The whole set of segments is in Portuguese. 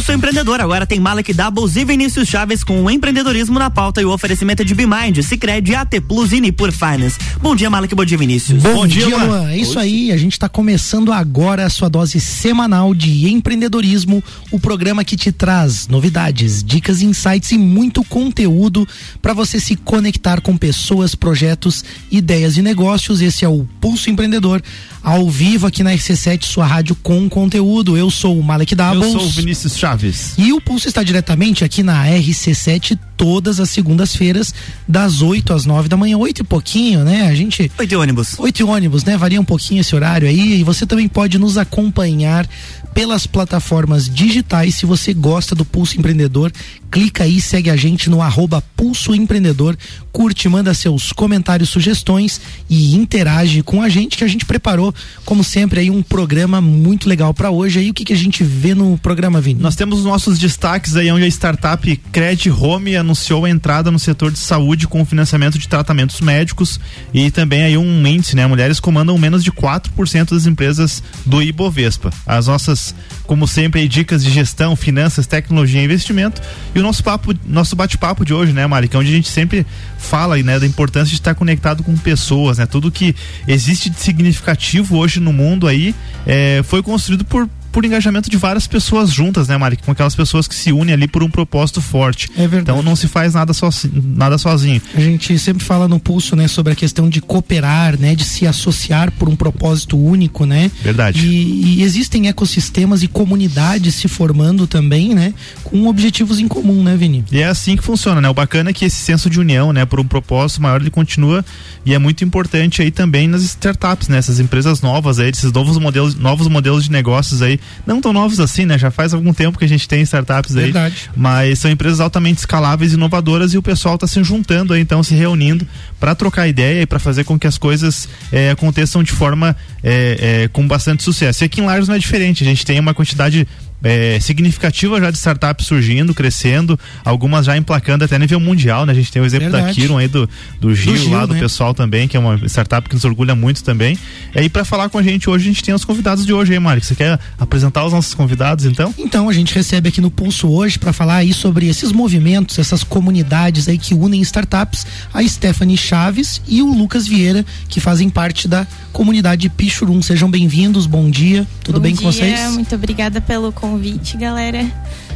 Pulso Empreendedor agora tem Malek Doubles e Vinícius Chaves com o empreendedorismo na pauta e o oferecimento de Bimind, Cicred, AT Plus e Nipur Finance. Bom dia, Malek, bom dia, Vinícius. Bom, bom dia, Luan. É isso aí, a gente está começando agora a sua dose semanal de empreendedorismo, o programa que te traz novidades, dicas, insights e muito conteúdo para você se conectar com pessoas, projetos, ideias e negócios. Esse é o Pulso Empreendedor ao vivo aqui na RC7, sua rádio com conteúdo. Eu sou o Malek Doubles. Eu sou o Vinícius Chaves. E o Pulso está diretamente aqui na RC7 todas as segundas-feiras, das 8 às 9 da manhã, 8 e pouquinho, né? A gente. 8 ônibus. 8 ônibus, né? Varia um pouquinho esse horário aí. E você também pode nos acompanhar pelas plataformas digitais. Se você gosta do Pulso Empreendedor, clica aí, segue a gente no arroba Pulso Empreendedor, curte, manda seus comentários, sugestões e interage com a gente que a gente preparou, como sempre, aí um programa muito legal para hoje. Aí o que, que a gente vê no programa, Vini? Nós temos os nossos destaques aí onde a startup Cred Home anunciou a entrada no setor de saúde com financiamento de tratamentos médicos e também aí um índice, né? Mulheres comandam menos de 4% das empresas do Ibovespa. As nossas, como sempre, dicas de gestão, finanças, tecnologia e investimento. E o nosso papo, nosso bate-papo de hoje, né, Mari, que é onde a gente sempre fala, né, da importância de estar conectado com pessoas, né? Tudo que existe de significativo hoje no mundo aí é, foi construído por por engajamento de várias pessoas juntas, né, Mari? Com aquelas pessoas que se unem ali por um propósito forte. É verdade. Então não se faz nada, sozinho, nada sozinho. A gente sempre fala no pulso, né, sobre a questão de cooperar, né, de se associar por um propósito único, né? Verdade. E, e existem ecossistemas e comunidades se formando também, né, com objetivos em comum, né, Vini? E é assim que funciona, né? O bacana é que esse senso de união, né, por um propósito maior, ele continua e é muito importante aí também nas startups, né? Essas empresas novas aí, esses novos modelos, novos modelos de negócios aí não tão novos assim, né? Já faz algum tempo que a gente tem startups aí. Verdade. Mas são empresas altamente escaláveis e inovadoras e o pessoal está se juntando aí, então, se reunindo para trocar ideia e para fazer com que as coisas é, aconteçam de forma é, é, com bastante sucesso. E aqui em Lares não é diferente, a gente tem uma quantidade é, significativa já de startups surgindo, crescendo, algumas já emplacando até nível mundial, né? A gente tem o exemplo Verdade. da Kiron aí do, do Gil, do Gil lá, do né? pessoal também, que é uma startup que nos orgulha muito também. E aí, para falar com a gente hoje, a gente tem os convidados de hoje aí, Mari. Você quer apresentar os nossos convidados, então? Então, a gente recebe aqui no Pulso hoje para falar aí sobre esses movimentos, essas comunidades aí que unem startups, a Stephanie Chaves e o Lucas Vieira, que fazem parte da comunidade Pichurum. Sejam bem-vindos, bom dia, tudo bom bem dia, com vocês? Muito obrigada pelo convite convite, galera.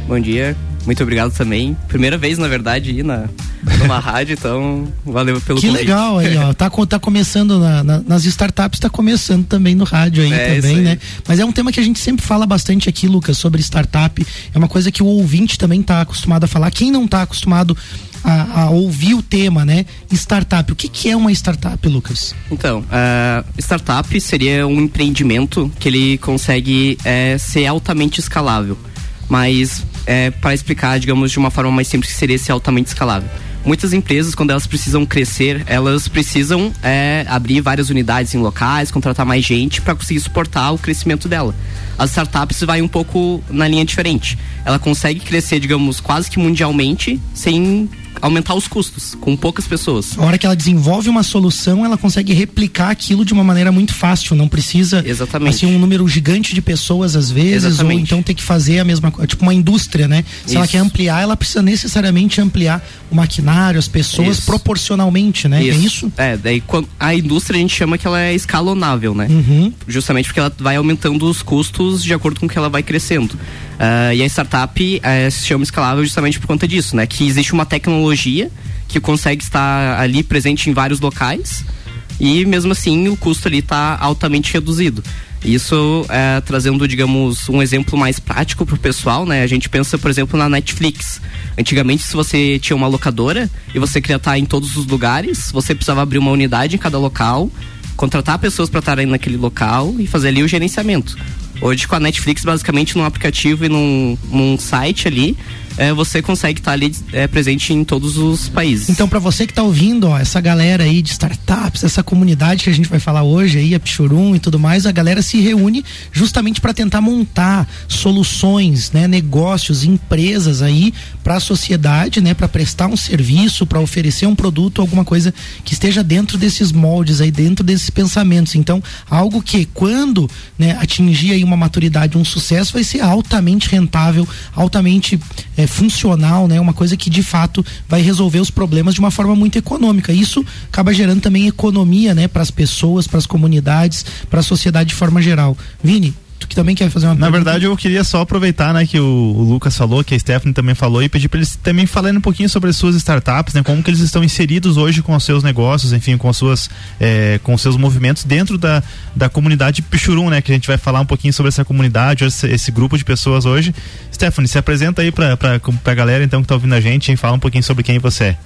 Bom dia, muito obrigado também. Primeira vez, na verdade, ir na, numa rádio, então valeu pelo que convite. Que legal aí, ó. Tá, tá começando na, na, nas startups, tá começando também no rádio aí é, também, né? Mas é um tema que a gente sempre fala bastante aqui, Lucas, sobre startup. É uma coisa que o ouvinte também tá acostumado a falar. Quem não tá acostumado a, a, ouvir o tema, né? Startup. O que, que é uma startup, Lucas? Então, uh, startup seria um empreendimento que ele consegue uh, ser altamente escalável. Mas, uh, para explicar, digamos, de uma forma mais simples, que seria ser altamente escalável muitas empresas, quando elas precisam crescer, elas precisam é, abrir várias unidades em locais, contratar mais gente para conseguir suportar o crescimento dela. As startups vai um pouco na linha diferente. Ela consegue crescer, digamos, quase que mundialmente sem aumentar os custos com poucas pessoas. A hora que ela desenvolve uma solução, ela consegue replicar aquilo de uma maneira muito fácil, não precisa Exatamente. assim um número gigante de pessoas às vezes Exatamente. ou então ter que fazer a mesma coisa, tipo uma indústria, né? Se Isso. ela quer ampliar, ela precisa necessariamente ampliar o maquinário, as pessoas isso. proporcionalmente, né? Isso. É isso? É, daí a indústria a gente chama que ela é escalonável, né? Uhum. Justamente porque ela vai aumentando os custos de acordo com que ela vai crescendo. Uh, e a startup uh, se chama escalável justamente por conta disso, né? Que existe uma tecnologia que consegue estar ali presente em vários locais e mesmo assim o custo ali está altamente reduzido. Isso é, trazendo, digamos, um exemplo mais prático para o pessoal, né? A gente pensa, por exemplo, na Netflix. Antigamente, se você tinha uma locadora e você queria estar em todos os lugares, você precisava abrir uma unidade em cada local, contratar pessoas para estarem naquele local e fazer ali o gerenciamento. Hoje com a Netflix, basicamente num aplicativo e num, num site ali, é, você consegue estar tá ali é, presente em todos os países. Então, para você que está ouvindo, ó, essa galera aí de startups, essa comunidade que a gente vai falar hoje aí, a Pichurum e tudo mais, a galera se reúne justamente para tentar montar soluções, né, negócios, empresas aí para a sociedade, né, para prestar um serviço, para oferecer um produto, alguma coisa que esteja dentro desses moldes aí, dentro desses pensamentos. Então, algo que quando, né, atingir aí uma maturidade, um sucesso, vai ser altamente rentável, altamente é, funcional, né? Uma coisa que de fato vai resolver os problemas de uma forma muito econômica. Isso acaba gerando também economia, né, para as pessoas, para as comunidades, para a sociedade de forma geral. Vini, tu que também quer fazer uma Na pergunta? verdade, eu queria só aproveitar, né, que o, o, Lucas falou, que a Stephanie também falou, e pedir para eles também falarem um pouquinho sobre as suas startups, né, como que eles estão inseridos hoje com os seus negócios, enfim, com as suas, é, com os seus movimentos dentro da, da comunidade Pichurum, né, que a gente vai falar um pouquinho sobre essa comunidade, esse, esse grupo de pessoas hoje. Stephanie, se apresenta aí para a galera, então, que está ouvindo a gente, e fala um pouquinho sobre quem você é.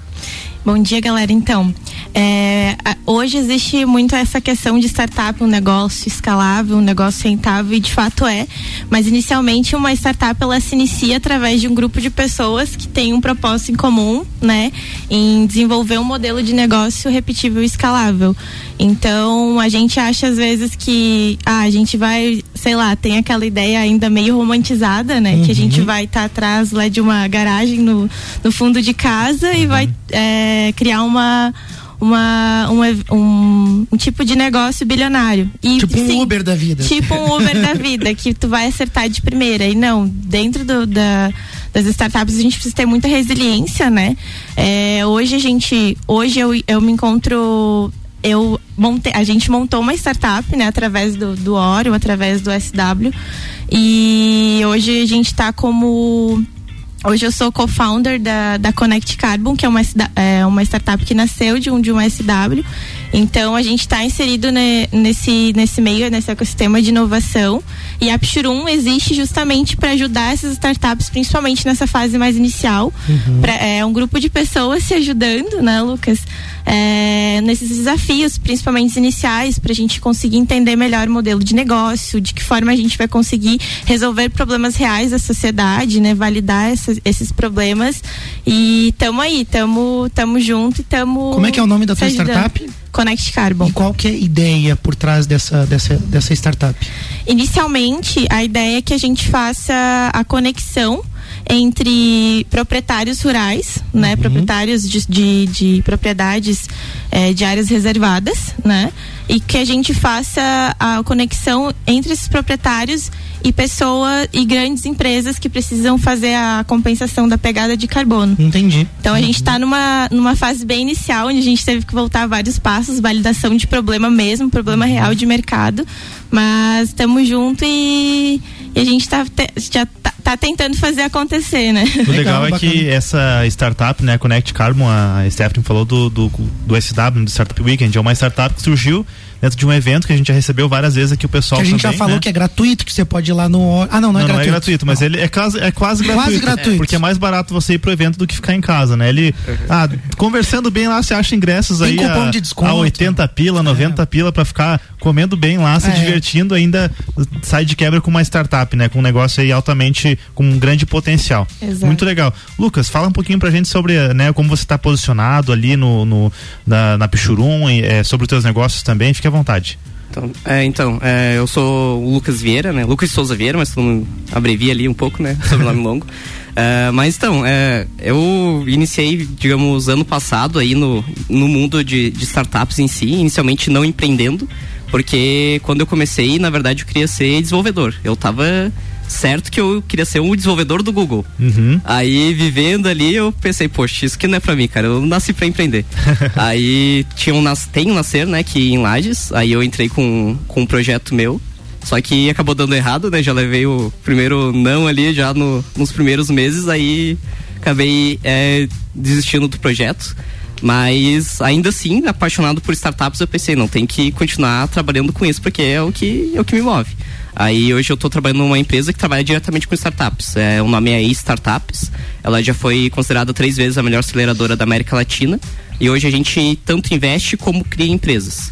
Bom dia, galera. Então, é, hoje existe muito essa questão de startup, um negócio escalável, um negócio rentável, e de fato é. Mas inicialmente uma startup ela se inicia através de um grupo de pessoas que tem um propósito em comum, né, em desenvolver um modelo de negócio repetível e escalável. Então, a gente acha às vezes que ah, a gente vai, sei lá, tem aquela ideia ainda meio romantizada, né? Uhum. Que a gente uhum. vai estar tá atrás lá de uma garagem no, no fundo de casa uhum. e vai é, criar uma uma, uma um, um, tipo de negócio bilionário. E, tipo sim, um Uber da vida. Tipo um Uber da vida, que tu vai acertar de primeira. E não, dentro do, da, das startups a gente precisa ter muita resiliência, né? É, hoje a gente, hoje eu, eu me encontro eu montei, a gente montou uma startup, né, através do, do Oro, através do SW. E hoje a gente está como Hoje eu sou co-founder da, da Connect Carbon, que é uma, é uma startup que nasceu de um, de um SW. Então a gente está inserido ne, nesse, nesse meio, nesse ecossistema de inovação. E a Pshurum existe justamente para ajudar essas startups, principalmente nessa fase mais inicial. Uhum. Pra, é um grupo de pessoas se ajudando, né, Lucas? É, nesses desafios, principalmente iniciais, para a gente conseguir entender melhor o modelo de negócio, de que forma a gente vai conseguir resolver problemas reais da sociedade, né? Validar essas, esses problemas. E tamo aí, tamo, tamo junto e tamo. Como é que é o nome da tua startup? Connect Carbon. E qual que é a ideia por trás dessa, dessa, dessa startup? Inicialmente, a ideia é que a gente faça a conexão entre proprietários rurais, né, uhum. proprietários de, de, de propriedades é, de áreas reservadas, né, e que a gente faça a conexão entre esses proprietários e pessoas e grandes empresas que precisam fazer a compensação da pegada de carbono. Entendi. Então a gente está numa, numa fase bem inicial, onde a gente teve que voltar vários passos, validação de problema mesmo, problema real de mercado, mas estamos junto e, e, a gente tá, já tá, tentando fazer acontecer, né? O legal, é que essa startup, né, Connect Carbon, a Stephanie falou do, do, do SW, do Startup Weekend, é uma startup que surgiu dentro de um evento que a gente já recebeu várias vezes aqui o pessoal que a gente também, já falou né? que é gratuito, que você pode ir lá no Ah, não, não, é não gratuito. Não é gratuito, mas não. ele é quase, é quase gratuito. Quase gratuito. Porque é mais barato você ir pro evento do que ficar em casa, né? Ele ah, conversando bem lá, você acha ingressos Tem aí a, de desconto. a 80 pila, 90 é. pila para ficar comendo bem lá, se é. divertindo, ainda sai de quebra com uma startup, né? Com um negócio aí altamente com um grande potencial. Exato. Muito legal. Lucas, fala um pouquinho pra gente sobre, né, como você está posicionado ali no, no na, na Pichurum, e, é, sobre os teus negócios também, fique à vontade. Então, é, então é, eu sou o Lucas Vieira, né? Lucas Souza Vieira, mas todo mundo abrevia ali um pouco, né? Sobrenome longo. É, mas então, é, eu iniciei, digamos, ano passado aí no, no mundo de, de startups em si, inicialmente não empreendendo, porque quando eu comecei, na verdade, eu queria ser desenvolvedor. Eu tava certo que eu queria ser um desenvolvedor do Google. Uhum. Aí, vivendo ali, eu pensei, poxa, isso que não é pra mim, cara. Eu nasci pra empreender. aí, tinha um, tem um Nascer, né, que em Lages. Aí eu entrei com, com um projeto meu. Só que acabou dando errado, né? Já levei o primeiro não ali já no, nos primeiros meses. Aí, acabei é, desistindo do projeto. Mas ainda assim, apaixonado por startups, eu pensei, não, tem que continuar trabalhando com isso, porque é o que, é o que me move. Aí hoje eu estou trabalhando numa empresa que trabalha diretamente com startups. É, o nome é E-Startups. Ela já foi considerada três vezes a melhor aceleradora da América Latina. E hoje a gente tanto investe como cria empresas.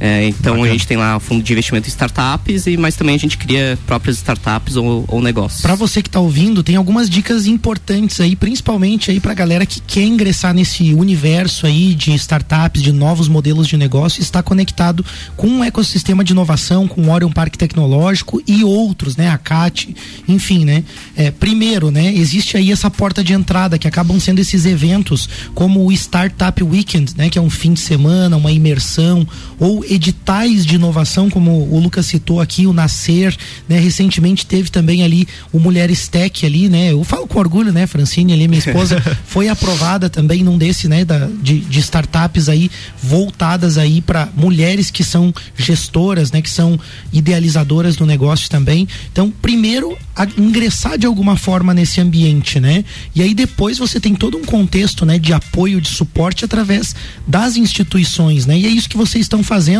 É, então Bacana. a gente tem lá fundo de investimento em startups, e, mas também a gente cria próprias startups ou, ou negócios. Para você que está ouvindo, tem algumas dicas importantes aí, principalmente aí para galera que quer ingressar nesse universo aí de startups, de novos modelos de negócio, está conectado com um ecossistema de inovação, com o Orion Parque Tecnológico e outros, né? A CAT, enfim, né? É, primeiro, né? Existe aí essa porta de entrada que acabam sendo esses eventos como o Startup Weekend, né? Que é um fim de semana, uma imersão ou editais de inovação, como o Lucas citou aqui, o Nascer, né? Recentemente teve também ali o Mulheres Tech ali, né? Eu falo com orgulho, né, Francine ali, minha esposa, foi aprovada também num desse, né, da, de, de startups aí voltadas aí para mulheres que são gestoras, né, que são idealizadoras do negócio também. Então, primeiro, ingressar de alguma forma nesse ambiente, né? E aí depois você tem todo um contexto, né, de apoio, de suporte através das instituições, né? E é isso que vocês estão fazendo,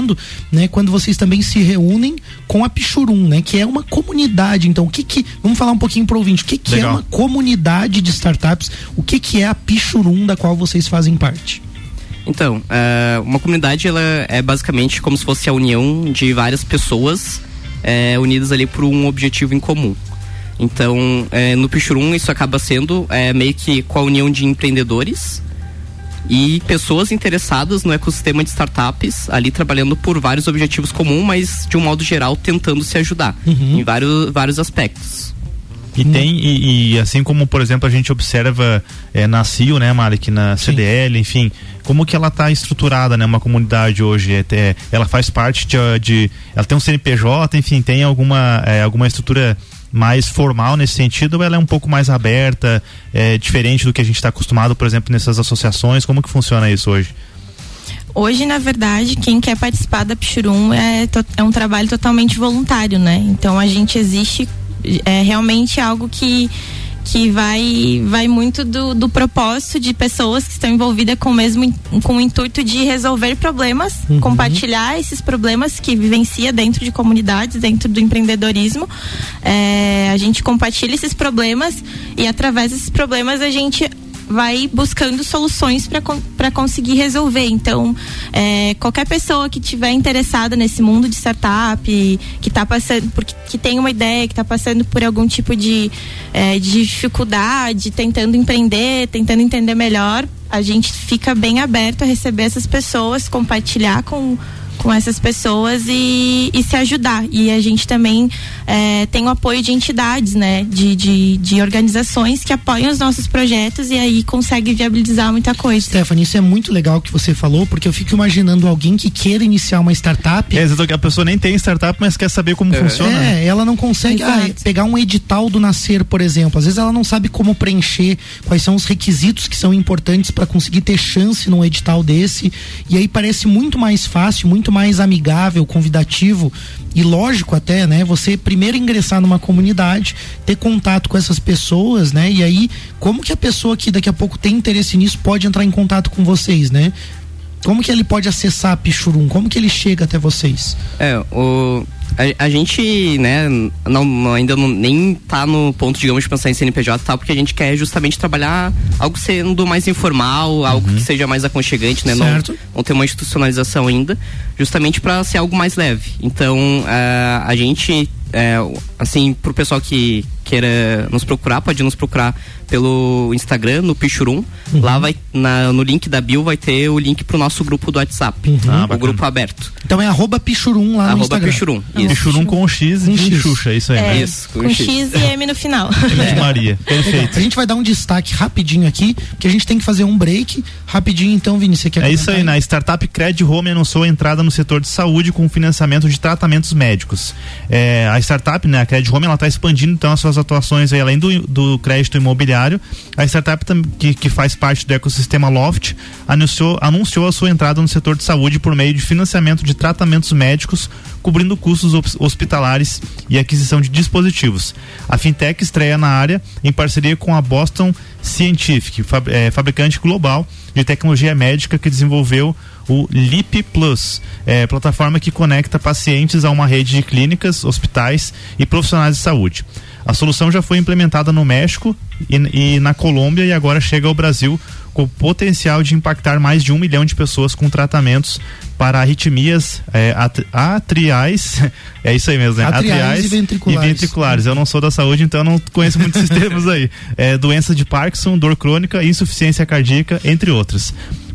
né, quando vocês também se reúnem com a Pichurum, né, que é uma comunidade. Então, o que que, vamos falar um pouquinho pro ouvinte, o que que é uma comunidade de startups? O que que é a Pichurum da qual vocês fazem parte? Então, uh, uma comunidade ela é basicamente como se fosse a união de várias pessoas é, unidas ali por um objetivo em comum. Então, é, no Pichurum isso acaba sendo é, meio que com a união de empreendedores e pessoas interessadas no ecossistema de startups, ali trabalhando por vários objetivos comuns, mas de um modo geral tentando se ajudar uhum. em vários, vários aspectos. E tem, e, e, assim como, por exemplo, a gente observa é, na CIO, né, Malik, na CDL, Sim. enfim, como que ela está estruturada, né, uma comunidade hoje? É, é, ela faz parte de, de, Ela tem um CNPJ, enfim, tem alguma, é, alguma estrutura mais formal nesse sentido ela é um pouco mais aberta, é, diferente do que a gente está acostumado, por exemplo, nessas associações? Como que funciona isso hoje? Hoje, na verdade, quem quer participar da Pichurum é, é um trabalho totalmente voluntário, né? Então a gente existe é realmente algo que que vai vai muito do, do propósito de pessoas que estão envolvidas com o mesmo com o intuito de resolver problemas, uhum. compartilhar esses problemas que vivencia dentro de comunidades, dentro do empreendedorismo. É, a gente compartilha esses problemas e através desses problemas a gente vai buscando soluções para conseguir resolver. Então, é, qualquer pessoa que tiver interessada nesse mundo de startup, que está passando, porque, que tem uma ideia, que está passando por algum tipo de, é, de dificuldade, tentando empreender, tentando entender melhor, a gente fica bem aberto a receber essas pessoas, compartilhar com com essas pessoas e, e se ajudar. E a gente também é, tem o apoio de entidades, né? De, de, de, organizações que apoiam os nossos projetos e aí consegue viabilizar muita coisa. Stephanie, isso é muito legal que você falou, porque eu fico imaginando alguém que queira iniciar uma startup. É, exato, que a pessoa nem tem startup, mas quer saber como é. funciona. É, ela não consegue ah, pegar um edital do Nascer, por exemplo. Às vezes ela não sabe como preencher, quais são os requisitos que são importantes para conseguir ter chance num edital desse. E aí parece muito mais fácil, muito mais amigável, convidativo e lógico até, né? Você primeiro ingressar numa comunidade, ter contato com essas pessoas, né? E aí, como que a pessoa que daqui a pouco tem interesse nisso pode entrar em contato com vocês, né? Como que ele pode acessar a Pichurum? Como que ele chega até vocês? É, o, a, a, gente, né, não, ainda não, nem tá no ponto, digamos, de pensar em CNPJ e tal, porque a gente quer justamente trabalhar algo sendo mais informal, algo uhum. que seja mais aconchegante, né? Certo. Não, não ter uma institucionalização ainda, justamente para ser algo mais leve. Então, uh, a gente, uh, assim, pro pessoal que queira nos procurar, pode nos procurar pelo Instagram, no Pichurum. Uhum. Lá vai, na, no link da bio vai ter o link pro nosso grupo do WhatsApp. Uhum. Ah, o grupo aberto. Então é arroba Pichurum lá arroba no Instagram. Pichurum. Isso. Pichurum com X e X. Xuxa, isso aí. É, isso, com, com X. X. e M no final. É. Maria, perfeito. A gente vai dar um destaque rapidinho aqui, que a gente tem que fazer um break. Rapidinho então, Vini, você quer É isso aí, aí, na startup Cred Home anunciou a entrada no setor de saúde com financiamento de tratamentos médicos. É, a startup, né, a Cred Home, ela está expandindo então as suas atuações aí, além do, do crédito imobiliário. A startup que, que faz parte do ecossistema Loft anunciou, anunciou a sua entrada no setor de saúde por meio de financiamento de tratamentos médicos, cobrindo custos hospitalares e aquisição de dispositivos. A fintech estreia na área em parceria com a Boston Scientific, é, fabricante global de tecnologia médica que desenvolveu o Lip Plus, é, plataforma que conecta pacientes a uma rede de clínicas, hospitais e profissionais de saúde. A solução já foi implementada no México e, e na Colômbia e agora chega ao Brasil com potencial de impactar mais de um milhão de pessoas com tratamentos para arritmias é, atriais, é isso aí mesmo, né? Atriais, atriais e, ventriculares. e, ventriculares. Eu não sou da saúde, então eu não conheço muitos sistemas aí. É, doença de Parkinson, dor crônica, insuficiência cardíaca, entre outras.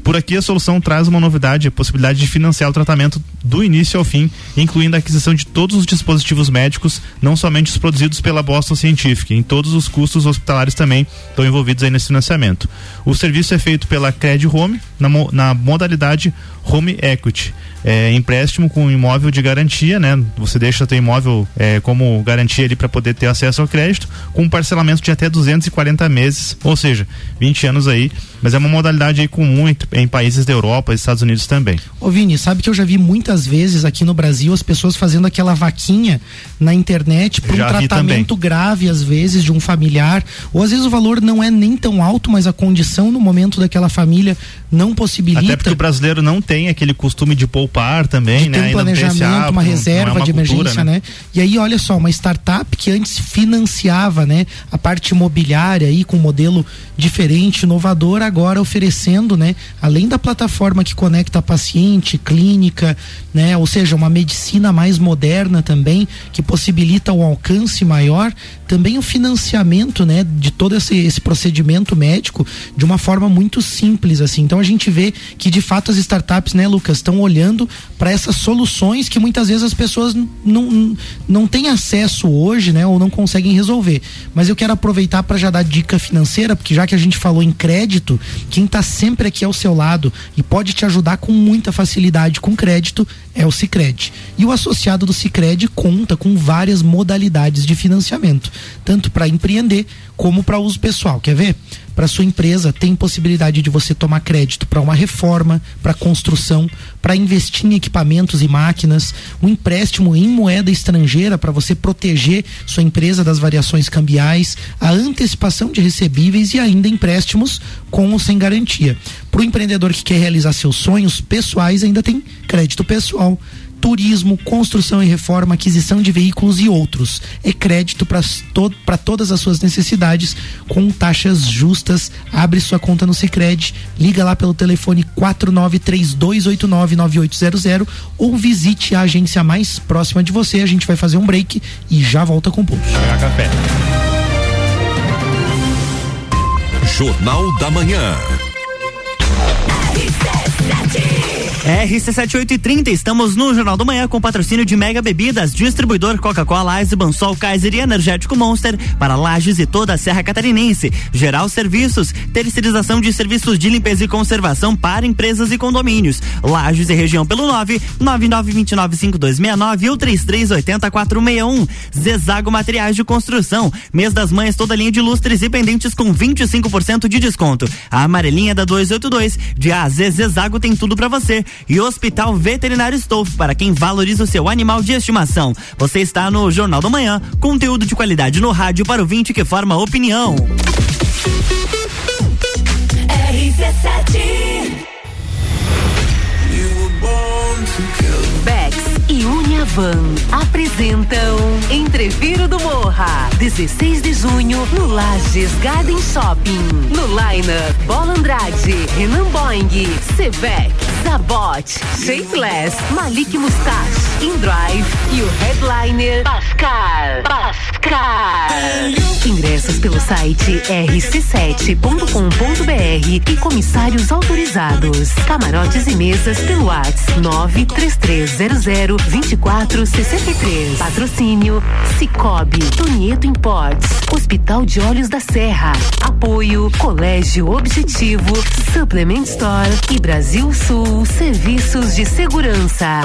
Por aqui, a solução traz uma novidade, a possibilidade de financiar o tratamento do início ao fim, incluindo a aquisição de todos os dispositivos médicos, não somente os produzidos pela Boston Scientific. Em todos os custos hospitalares também estão envolvidos aí nesse financiamento. O serviço é feito pela Cred Home, na, na modalidade Home Equity é, empréstimo com imóvel de garantia, né? Você deixa teu imóvel é, como garantia ali para poder ter acesso ao crédito, com um parcelamento de até 240 meses, ou seja, 20 anos aí. Mas é uma modalidade aí comum em, em países da Europa e Estados Unidos também. Ô Vini, sabe que eu já vi muitas vezes aqui no Brasil as pessoas fazendo aquela vaquinha na internet para um tratamento grave, às vezes, de um familiar, ou às vezes o valor não é nem tão alto, mas a condição no momento daquela família não possibilita. Até porque o brasileiro não tem aquele costume de poupar também, de né? Ter um planejamento, uma reserva é uma de cultura, emergência, né? né? E aí, olha só, uma startup que antes financiava, né, a parte imobiliária aí com um modelo diferente, inovador, agora oferecendo, né, além da plataforma que conecta paciente, clínica, né, ou seja, uma medicina mais moderna também, que possibilita um alcance maior, também o financiamento, né, de todo esse, esse procedimento médico de uma forma muito simples, assim. Então a gente vê que de fato as startups, né, Lucas, estão olhando para essas soluções que muitas vezes as pessoas não, não têm acesso hoje, né, ou não conseguem resolver. Mas eu quero aproveitar para já dar dica financeira, porque já que a gente falou em crédito, quem está sempre aqui ao seu lado e pode te ajudar com muita facilidade com crédito é o Sicredi. E o associado do Sicredi conta com várias modalidades de financiamento, tanto para empreender como para uso pessoal. Quer ver? Para sua empresa tem possibilidade de você tomar crédito para uma reforma, para construção, para investir em equipamentos e máquinas, um empréstimo em moeda estrangeira para você proteger sua empresa das variações cambiais, a antecipação de recebíveis e ainda empréstimos com ou sem garantia. Para o empreendedor que quer realizar seus sonhos pessoais, ainda tem crédito pessoal turismo, construção e reforma, aquisição de veículos e outros. É crédito para to todas as suas necessidades com taxas justas. Abre sua conta no Sicredi, liga lá pelo telefone 4932899800 ou visite a agência mais próxima de você. A gente vai fazer um break e já volta com o pulso. café. Jornal da Manhã. RC7830, estamos no Jornal do Manhã com patrocínio de Mega Bebidas, distribuidor Coca-Cola, Ice, Bansol, Kaiser e Energético Monster para Lages e toda a Serra Catarinense. Geral Serviços, terceirização de serviços de limpeza e conservação para empresas e condomínios. Lages e região pelo 9 99295269 ou 3380-461. Zezago Materiais de Construção, mês das mães toda linha de lustres e pendentes com 25% de desconto. A amarelinha da 282 de AZ Zezago tem tudo para você e Hospital Veterinário Stolf para quem valoriza o seu animal de estimação. Você está no Jornal da Manhã, conteúdo de qualidade no rádio para o vinte que forma opinião. RC7 e Uniavan apresentam Entreviro do Morra, 16 de junho, no Lages Garden Shopping. No Liner, Bola Andrade, Renan Boing, Sevec, Zabot, Shapeless, Malik Mustache, InDrive e o headliner Pascal. Pascal. Ingressos pelo site rc7.com.br e comissários autorizados. Camarotes e mesas pelo WhatsApp 93300 2463. Patrocínio Cicobi, Tonieto Imports, Hospital de Olhos da Serra. Apoio Colégio Objetivo, Supplement Store e Brasil Sul Serviços de Segurança.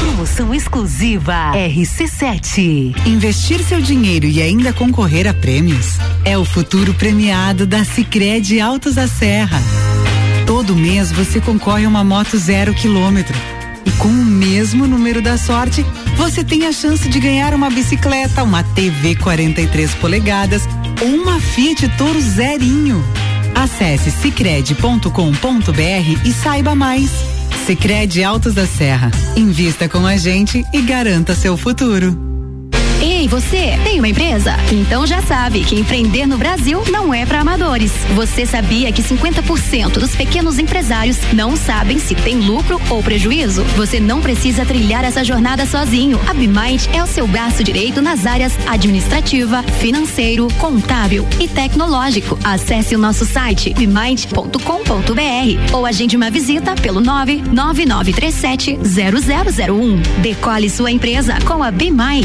Promoção exclusiva RC7. Investir seu dinheiro e ainda concorrer a prêmios é o futuro premiado da Sicredi Altos da Serra. Todo mês você concorre a uma moto zero quilômetro. E com o mesmo número da sorte, você tem a chance de ganhar uma bicicleta, uma TV 43 polegadas ou uma Fiat Toro zerinho. Acesse sicredi.com.br e saiba mais. Sicredi Altos da Serra. Invista com a gente e garanta seu futuro. Ei, você tem uma empresa? Então já sabe que empreender no Brasil não é para amadores. Você sabia que 50% dos pequenos empresários não sabem se tem lucro ou prejuízo? Você não precisa trilhar essa jornada sozinho. A Bimind é o seu braço direito nas áreas administrativa, financeiro, contábil e tecnológico. Acesse o nosso site bimind.com.br ou agende uma visita pelo 99937 0001. Decole sua empresa com a Bimind.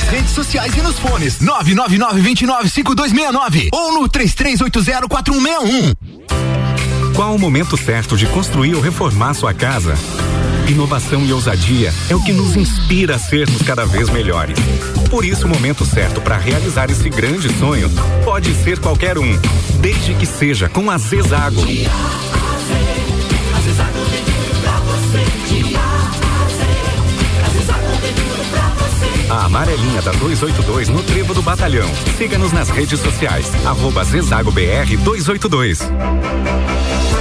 nas redes sociais e nos fones 999-295269 ou no 33804161. Qual o momento certo de construir ou reformar sua casa? Inovação e ousadia é o que nos inspira a sermos cada vez melhores. Por isso, o momento certo para realizar esse grande sonho pode ser qualquer um, desde que seja com a Zezago. A amarelinha da 282 no Trevo do Batalhão. Siga-nos nas redes sociais. Arroba Zezago BR 282.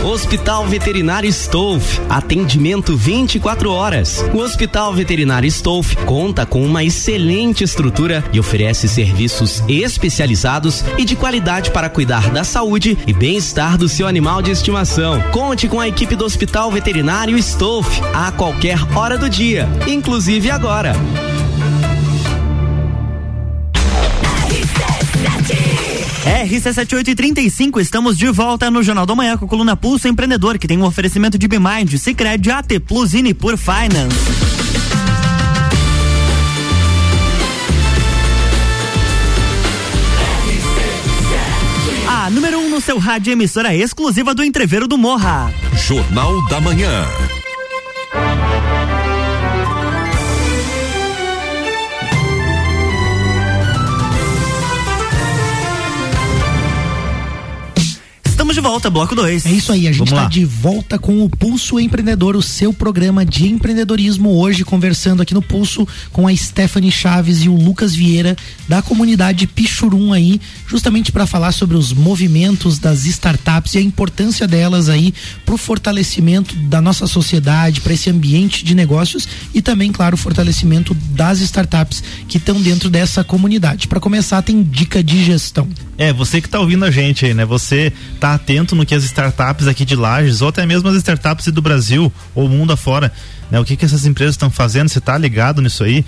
Hospital Veterinário Stolf. Atendimento 24 horas. O Hospital Veterinário Stolf conta com uma excelente estrutura e oferece serviços especializados e de qualidade para cuidar da saúde e bem-estar do seu animal de estimação. Conte com a equipe do Hospital Veterinário Stolf a qualquer hora do dia, inclusive agora. RC7835, estamos de volta no Jornal da Manhã com a coluna Pulso Empreendedor, que tem um oferecimento de Bmind, Cicred, AT Plus e por Finance. Número 1 um no seu rádio emissora exclusiva do Entreveiro do Morra. Jornal da Manhã. Estamos de volta, bloco 2. É isso aí, a gente está de volta com o Pulso Empreendedor, o seu programa de empreendedorismo. Hoje, conversando aqui no Pulso com a Stephanie Chaves e o Lucas Vieira, da comunidade Pichurum aí, justamente para falar sobre os movimentos das startups e a importância delas aí para o fortalecimento da nossa sociedade, para esse ambiente de negócios e também, claro, o fortalecimento das startups que estão dentro dessa comunidade. Para começar, tem dica de gestão. É, você que está ouvindo a gente aí, né? Você tá atento no que as startups aqui de Lages, ou até mesmo as startups do Brasil, ou mundo afora, né? O que que essas empresas estão fazendo, você tá ligado nisso aí?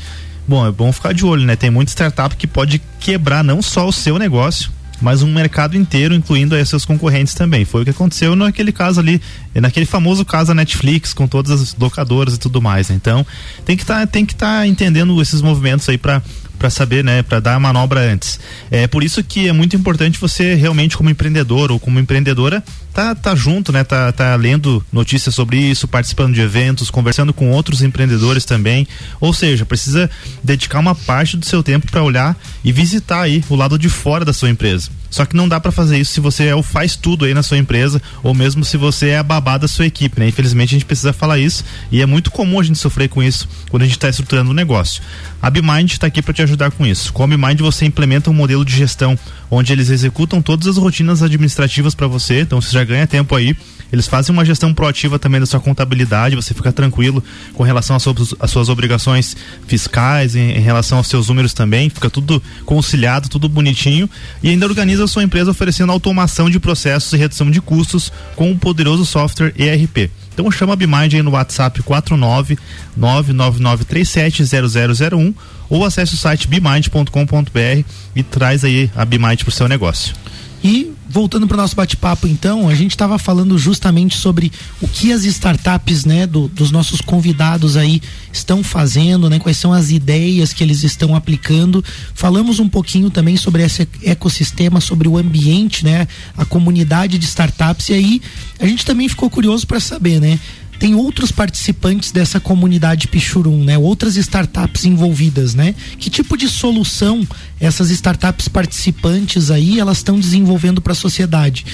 Bom, é bom ficar de olho, né? Tem muita startup que pode quebrar não só o seu negócio, mas um mercado inteiro, incluindo aí seus concorrentes também. Foi o que aconteceu naquele caso ali, naquele famoso caso da Netflix, com todas as locadoras e tudo mais. Né? Então, tem que tá, estar tá entendendo esses movimentos aí para para saber, né, para dar a manobra antes. É por isso que é muito importante você realmente como empreendedor ou como empreendedora tá tá junto, né, tá tá lendo notícias sobre isso, participando de eventos, conversando com outros empreendedores também. Ou seja, precisa dedicar uma parte do seu tempo para olhar e visitar aí o lado de fora da sua empresa. Só que não dá para fazer isso se você é o faz tudo aí na sua empresa ou mesmo se você é a babá da sua equipe, né? Infelizmente a gente precisa falar isso e é muito comum a gente sofrer com isso quando a gente está estruturando um negócio. A BMind está aqui para te ajudar com isso. Com a BMind você implementa um modelo de gestão onde eles executam todas as rotinas administrativas para você, então você já ganha tempo aí. Eles fazem uma gestão proativa também da sua contabilidade, você fica tranquilo com relação às suas, às suas obrigações fiscais, em, em, relação aos seus números também, fica tudo conciliado, tudo bonitinho e ainda organiza a sua empresa oferecendo automação de processos e redução de custos com um poderoso software ERP. Então chama a Bimind aí no WhatsApp 49 999370001 ou acesse o site bimind.com.br e traz aí a Bimind para o seu negócio. E voltando para o nosso bate-papo, então, a gente estava falando justamente sobre o que as startups, né, do, dos nossos convidados aí estão fazendo, né, quais são as ideias que eles estão aplicando. Falamos um pouquinho também sobre esse ecossistema, sobre o ambiente, né, a comunidade de startups. E aí a gente também ficou curioso para saber, né, tem outros participantes dessa comunidade Pichurum, né? Outras startups envolvidas, né? Que tipo de solução essas startups participantes aí elas estão desenvolvendo para a sociedade?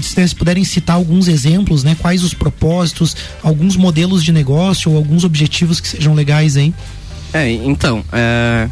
Se puderem citar alguns exemplos, né? Quais os propósitos, alguns modelos de negócio ou alguns objetivos que sejam legais aí? É, então, é,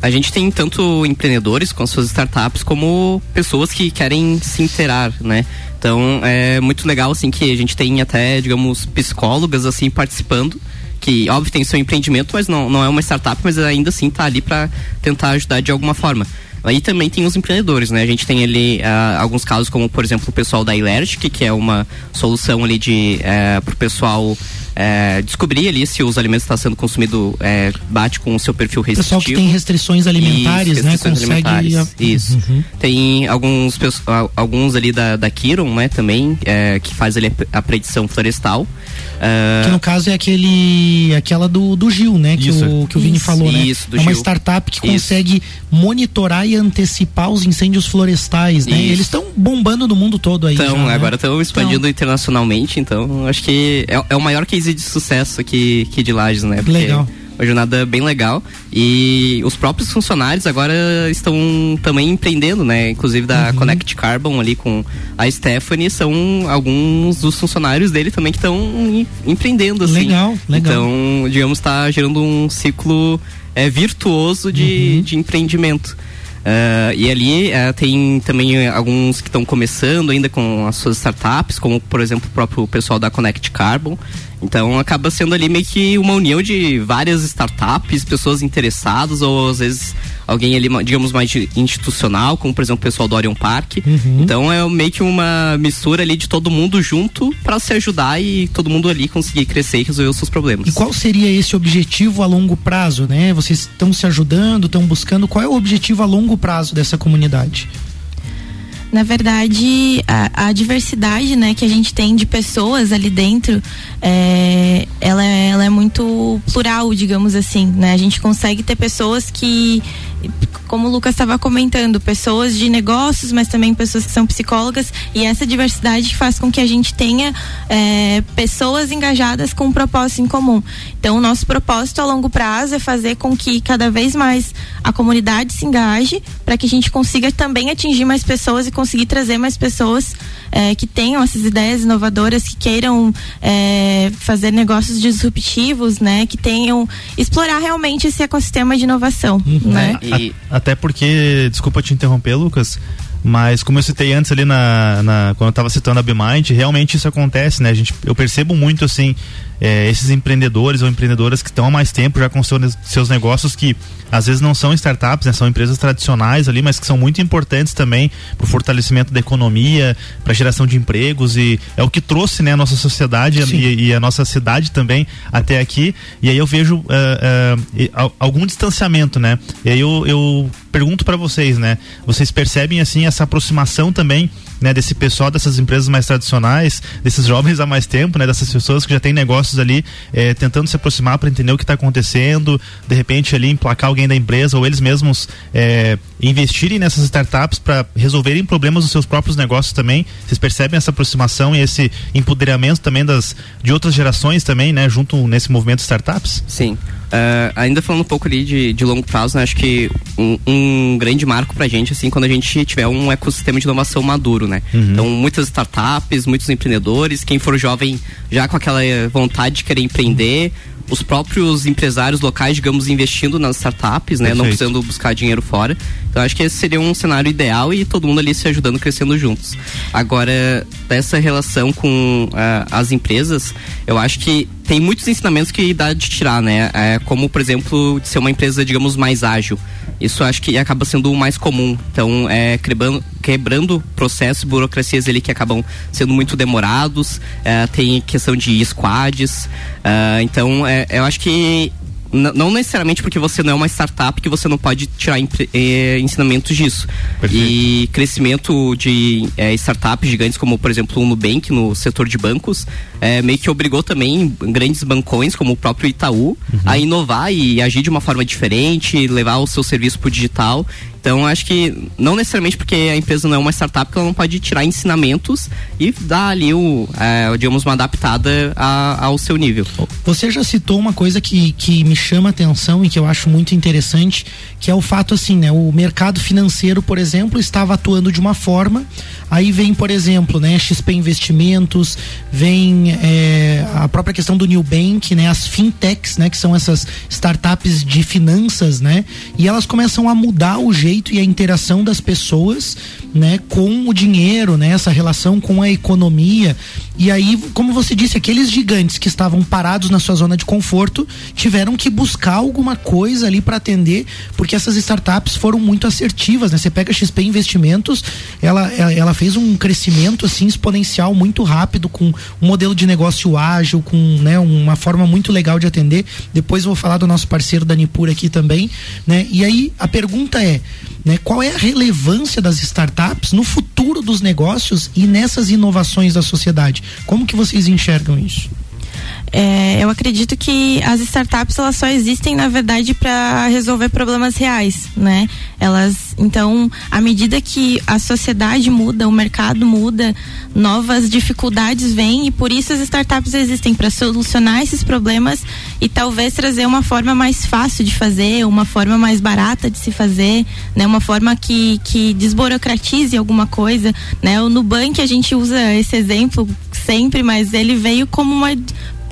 a gente tem tanto empreendedores com suas startups como pessoas que querem se interar, né? Então é muito legal assim que a gente tem até, digamos, psicólogas assim participando que óbvio tem seu empreendimento, mas não, não é uma startup, mas ainda assim tá ali para tentar ajudar de alguma forma. Aí também tem os empreendedores, né? A gente tem ali uh, alguns casos como, por exemplo, o pessoal da Ilertic, que é uma solução ali de uh, pro pessoal é, descobrir ali se os alimentos estão sendo consumidos é, bate com o seu perfil restritivo. Pessoal que tem restrições alimentares, Isso, né? restrições Consegue. alimentares. Isso. Tem alguns, alguns ali da, da Kiron, né, também, é, que faz ali a pre- a predição florestal. Ah, Que no caso é aquele, aquela do, do Gil, né? Que Isso. o, que o Vini Isso. falou, né? Isso, do é uma Gil. startup que consegue monitorar e antecipar os incêndios florestais, né? Eles estão bombando no mundo todo aí. Então, já, né? agora estão expandindo internacionalmente, então acho que é, é o maior case de sucesso aqui, aqui de Lages, né? Porque Legal. é Uma jornada bem legal. E os próprios funcionários agora estão também empreendendo, né? Inclusive da Uhum. Connect Carbon ali com a Stephanie, são alguns dos funcionários dele também que estão em- empreendendo, assim. Legal, legal. Então, digamos, está gerando um ciclo é, virtuoso de, Uhum. de empreendimento. Ah, e ali eh, tem também alguns que estão começando ainda com as suas startups, como por exemplo o próprio pessoal da Connect Carbon. Então acaba sendo ali meio que uma união de várias startups, pessoas interessadas, ou às vezes alguém ali, digamos, mais institucional, como por exemplo o pessoal do Orion Park. Uhum. Então é meio que uma mistura ali de todo mundo junto para se ajudar e todo mundo ali conseguir crescer e resolver os seus problemas. E qual seria esse objetivo a longo prazo, né? Vocês estão se ajudando, estão buscando. Qual é o objetivo a longo prazo dessa comunidade? Na verdade, a, a diversidade né, que a gente tem de pessoas ali dentro, é, ela, é- ela é muito plural, digamos assim. Né? A gente consegue ter pessoas que, como o Lucas estava comentando, pessoas de negócios, mas também pessoas que são psicólogas, e essa diversidade faz com que a gente tenha é, pessoas engajadas com um propósito em comum. Então, o nosso propósito a longo prazo é fazer com que cada vez mais a comunidade se engaje, para que a gente consiga também atingir mais pessoas e conseguir trazer mais pessoas é, que tenham essas ideias inovadoras, que queiram é, fazer negócios disruptivos, né? Que tenham explorar realmente esse ecossistema de inovação, né? A- até porque, desculpa te interromper, Lucas, mas como eu citei antes ali na, na- quando eu estava citando a BeMind, realmente isso acontece, né? A gente, eu percebo muito assim é, esses empreendedores ou empreendedoras que estão há mais tempo já com seus, seus negócios que às vezes não são startups, né? São empresas tradicionais ali, mas que são muito importantes também para o fortalecimento da economia, para a geração de empregos e é o que trouxe né, a nossa sociedade e, e a nossa cidade também até aqui. E aí eu vejo e- al- algum distanciamento, né? E aí eu, eu pergunto para vocês, né? Vocês percebem assim essa aproximação também, né? Desse pessoal dessas empresas mais tradicionais, desses jovens há mais tempo, né? Dessas pessoas que já têm negócios ali, eh, tentando se aproximar para entender o que está acontecendo, de repente ali emplacar alguém da empresa ou eles mesmos eh, investirem nessas startups para resolverem problemas dos seus próprios negócios também. Vocês percebem essa aproximação e esse empoderamento também das de outras gerações também, né? Junto nesse movimento startups? Sim. Ah, ainda falando um pouco ali de, de longo prazo, né, acho que um, um grande marco pra gente, assim, quando a gente tiver um ecossistema de inovação maduro, né? Uhum. Então, muitas startups, muitos empreendedores, quem for jovem já com aquela eh, vontade de querer empreender, os próprios empresários locais, digamos, investindo nas startups, né? Não Perfeito. precisando buscar dinheiro fora. Então, acho que esse seria um cenário ideal e todo mundo ali se ajudando, crescendo juntos. Agora, dessa relação com ah, as empresas, eu acho que tem muitos ensinamentos que dá de tirar, né? É, como, por exemplo, de ser uma empresa, digamos, mais ágil. Isso acho que acaba sendo o mais comum. Então, é, quebrando, quebrando processos, burocracias ali que acabam sendo muito demorados. É, tem questão de squads. Ah, então, é, eu acho que não necessariamente porque você não é uma startup que você não pode tirar eh, ensinamentos disso. E crescimento de eh, startups gigantes como, por exemplo, o Nubank no setor de bancos, eh, meio que obrigou também grandes bancões como o próprio Itaú a inovar e agir de uma forma diferente, levar o seu serviço para o digital. Então, acho que não necessariamente porque a empresa não é uma startup que ela não pode tirar ensinamentos e dar ali o, eh, digamos, uma adaptada a- ao seu nível. Você já citou uma coisa que, que me chama atenção e que eu acho muito interessante, que é o fato assim, né? O mercado financeiro, por exemplo, estava atuando de uma forma, aí vem, por exemplo, né, XP Investimentos, vem é, a própria questão do New Bank, né? As fintechs, né? Que são essas startups de finanças, né? E elas começam a mudar o jeito e a interação das pessoas, né? Com o dinheiro, né? Essa relação com a economia. E aí, como você disse, aqueles gigantes que estavam parados na sua zona de conforto tiveram que buscar alguma coisa ali para atender, porque essas startups foram muito assertivas, né? Você pega a XP Investimentos, ela, ela, fez um crescimento assim exponencial muito rápido, com um modelo de negócio ágil, com né, uma forma muito legal de atender. Depois vou falar do nosso parceiro da Nipur aqui também, né? E aí a pergunta é, né, qual é a relevância das startups no futuro dos negócios e nessas inovações da sociedade? Como que vocês enxergam isso? É, eu acredito que as startups elas só existem na verdade para resolver problemas reais, né? Elas, então, à medida que a sociedade muda, o mercado muda, novas dificuldades vêm e por isso as startups existem para solucionar esses problemas e talvez trazer uma forma mais fácil de fazer, uma forma mais barata de se fazer, né? Uma forma que que desburocratize alguma coisa, né? O Nubank a gente usa esse exemplo sempre, mas ele veio como uma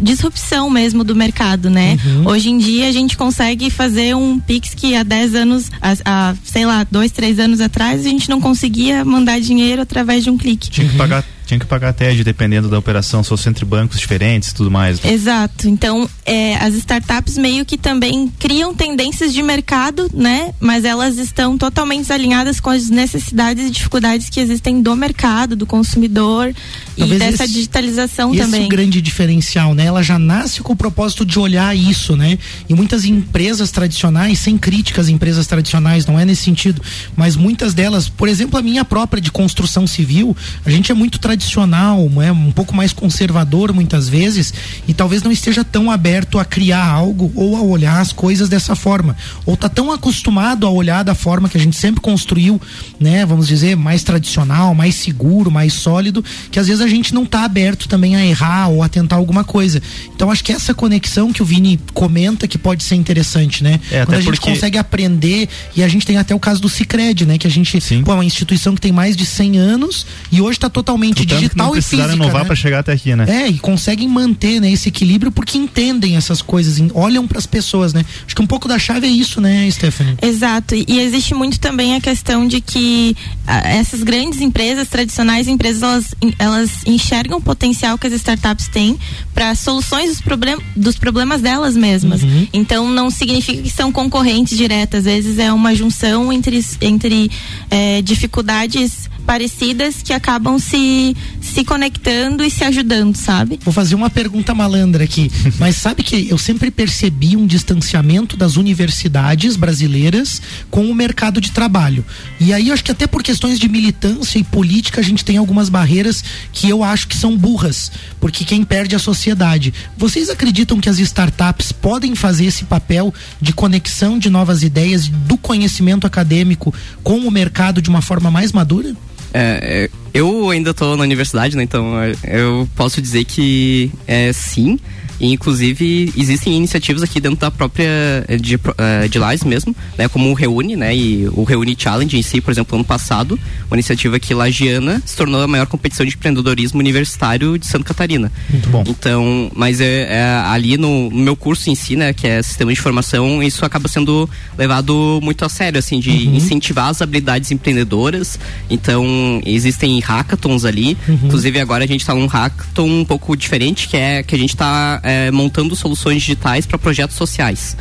disrupção mesmo do mercado, né? Hoje em dia a gente consegue fazer um Pix que há 10 anos, há, há, sei lá, dois, três anos atrás, a gente não conseguia mandar dinheiro através de um clique. Tinha que pagar, tinha que pagar TED dependendo da operação, se fosse entre bancos diferentes e tudo mais. né? Exato. Então, é, as startups meio que também criam tendências de mercado, né? Mas elas estão totalmente alinhadas com as necessidades e dificuldades que existem do mercado, do consumidor Talvez e dessa esse- digitalização Esse também. é o grande diferencial, né? Ela já nasce com o propósito de olhar isso, né? E muitas empresas tradicionais, sem críticas empresas tradicionais, não é nesse sentido, mas muitas delas, por exemplo, a minha própria de construção civil, a gente é muito tradicional, é um pouco mais conservador muitas vezes e talvez não esteja tão aberto a criar algo ou a olhar as coisas dessa forma, ou tá tão acostumado a olhar da forma que a gente sempre construiu, né? Vamos dizer, mais tradicional, mais seguro, mais sólido, que às vezes a gente não tá aberto também a errar ou a tentar alguma coisa. Então acho que essa conexão que o Vini comenta que pode ser interessante, né? É, Quando a gente porque- consegue aprender e a gente tem até o caso do Cicred, né? Que a gente, pô, é uma instituição que tem mais de 100 anos e hoje está totalmente Tanto que digital não e precisaram física, inovar né? para chegar até aqui, né? É, e conseguem manter né, esse equilíbrio porque entendem essas coisas, olham para as pessoas, né? Acho que um pouco da chave é isso, né, Stephanie? Exato. E existe muito também a questão de que ah, essas grandes empresas, tradicionais empresas, elas, elas enxergam o potencial que as startups têm para soluções dos, problem dos problemas delas mesmas. Uhum. Então não significa que são concorrentes diretas, às vezes é uma junção entre, entre eh, dificuldades parecidas que acabam se, se conectando e se ajudando, sabe? Vou fazer uma pergunta malandra aqui, mas sabe que eu sempre percebi um distanciamento das universidades brasileiras com o mercado de trabalho. E aí eu acho que até por questões de militância e política a gente tem algumas barreiras que eu acho que são burras, porque quem perde é a sociedade. Vocês acreditam que as startups podem fazer esse papel de conexão de novas ideias do conhecimento acadêmico com o mercado de uma forma mais madura? É, é, eu ainda estou na universidade, né? Então é, eu posso dizer que é sim. E, inclusive, existem iniciativas aqui dentro da própria eh, de, eh, de Lages mesmo, né? Como o Reúne, né? E o Reúne Challenge em si, por exemplo, ano passado, uma iniciativa que lagiana se tornou a maior competição de empreendedorismo universitário de Santa Catarina. Muito bom. Então, mas é, é, ali no, no meu curso em si, né, que é sistema de informação, isso acaba sendo levado muito a sério, assim, de Uhum. incentivar as habilidades empreendedoras. Então, existem hackathons ali. Uhum. Inclusive, agora a gente está num hackathon um pouco diferente, que é que a gente está montando soluções digitais para projetos sociais.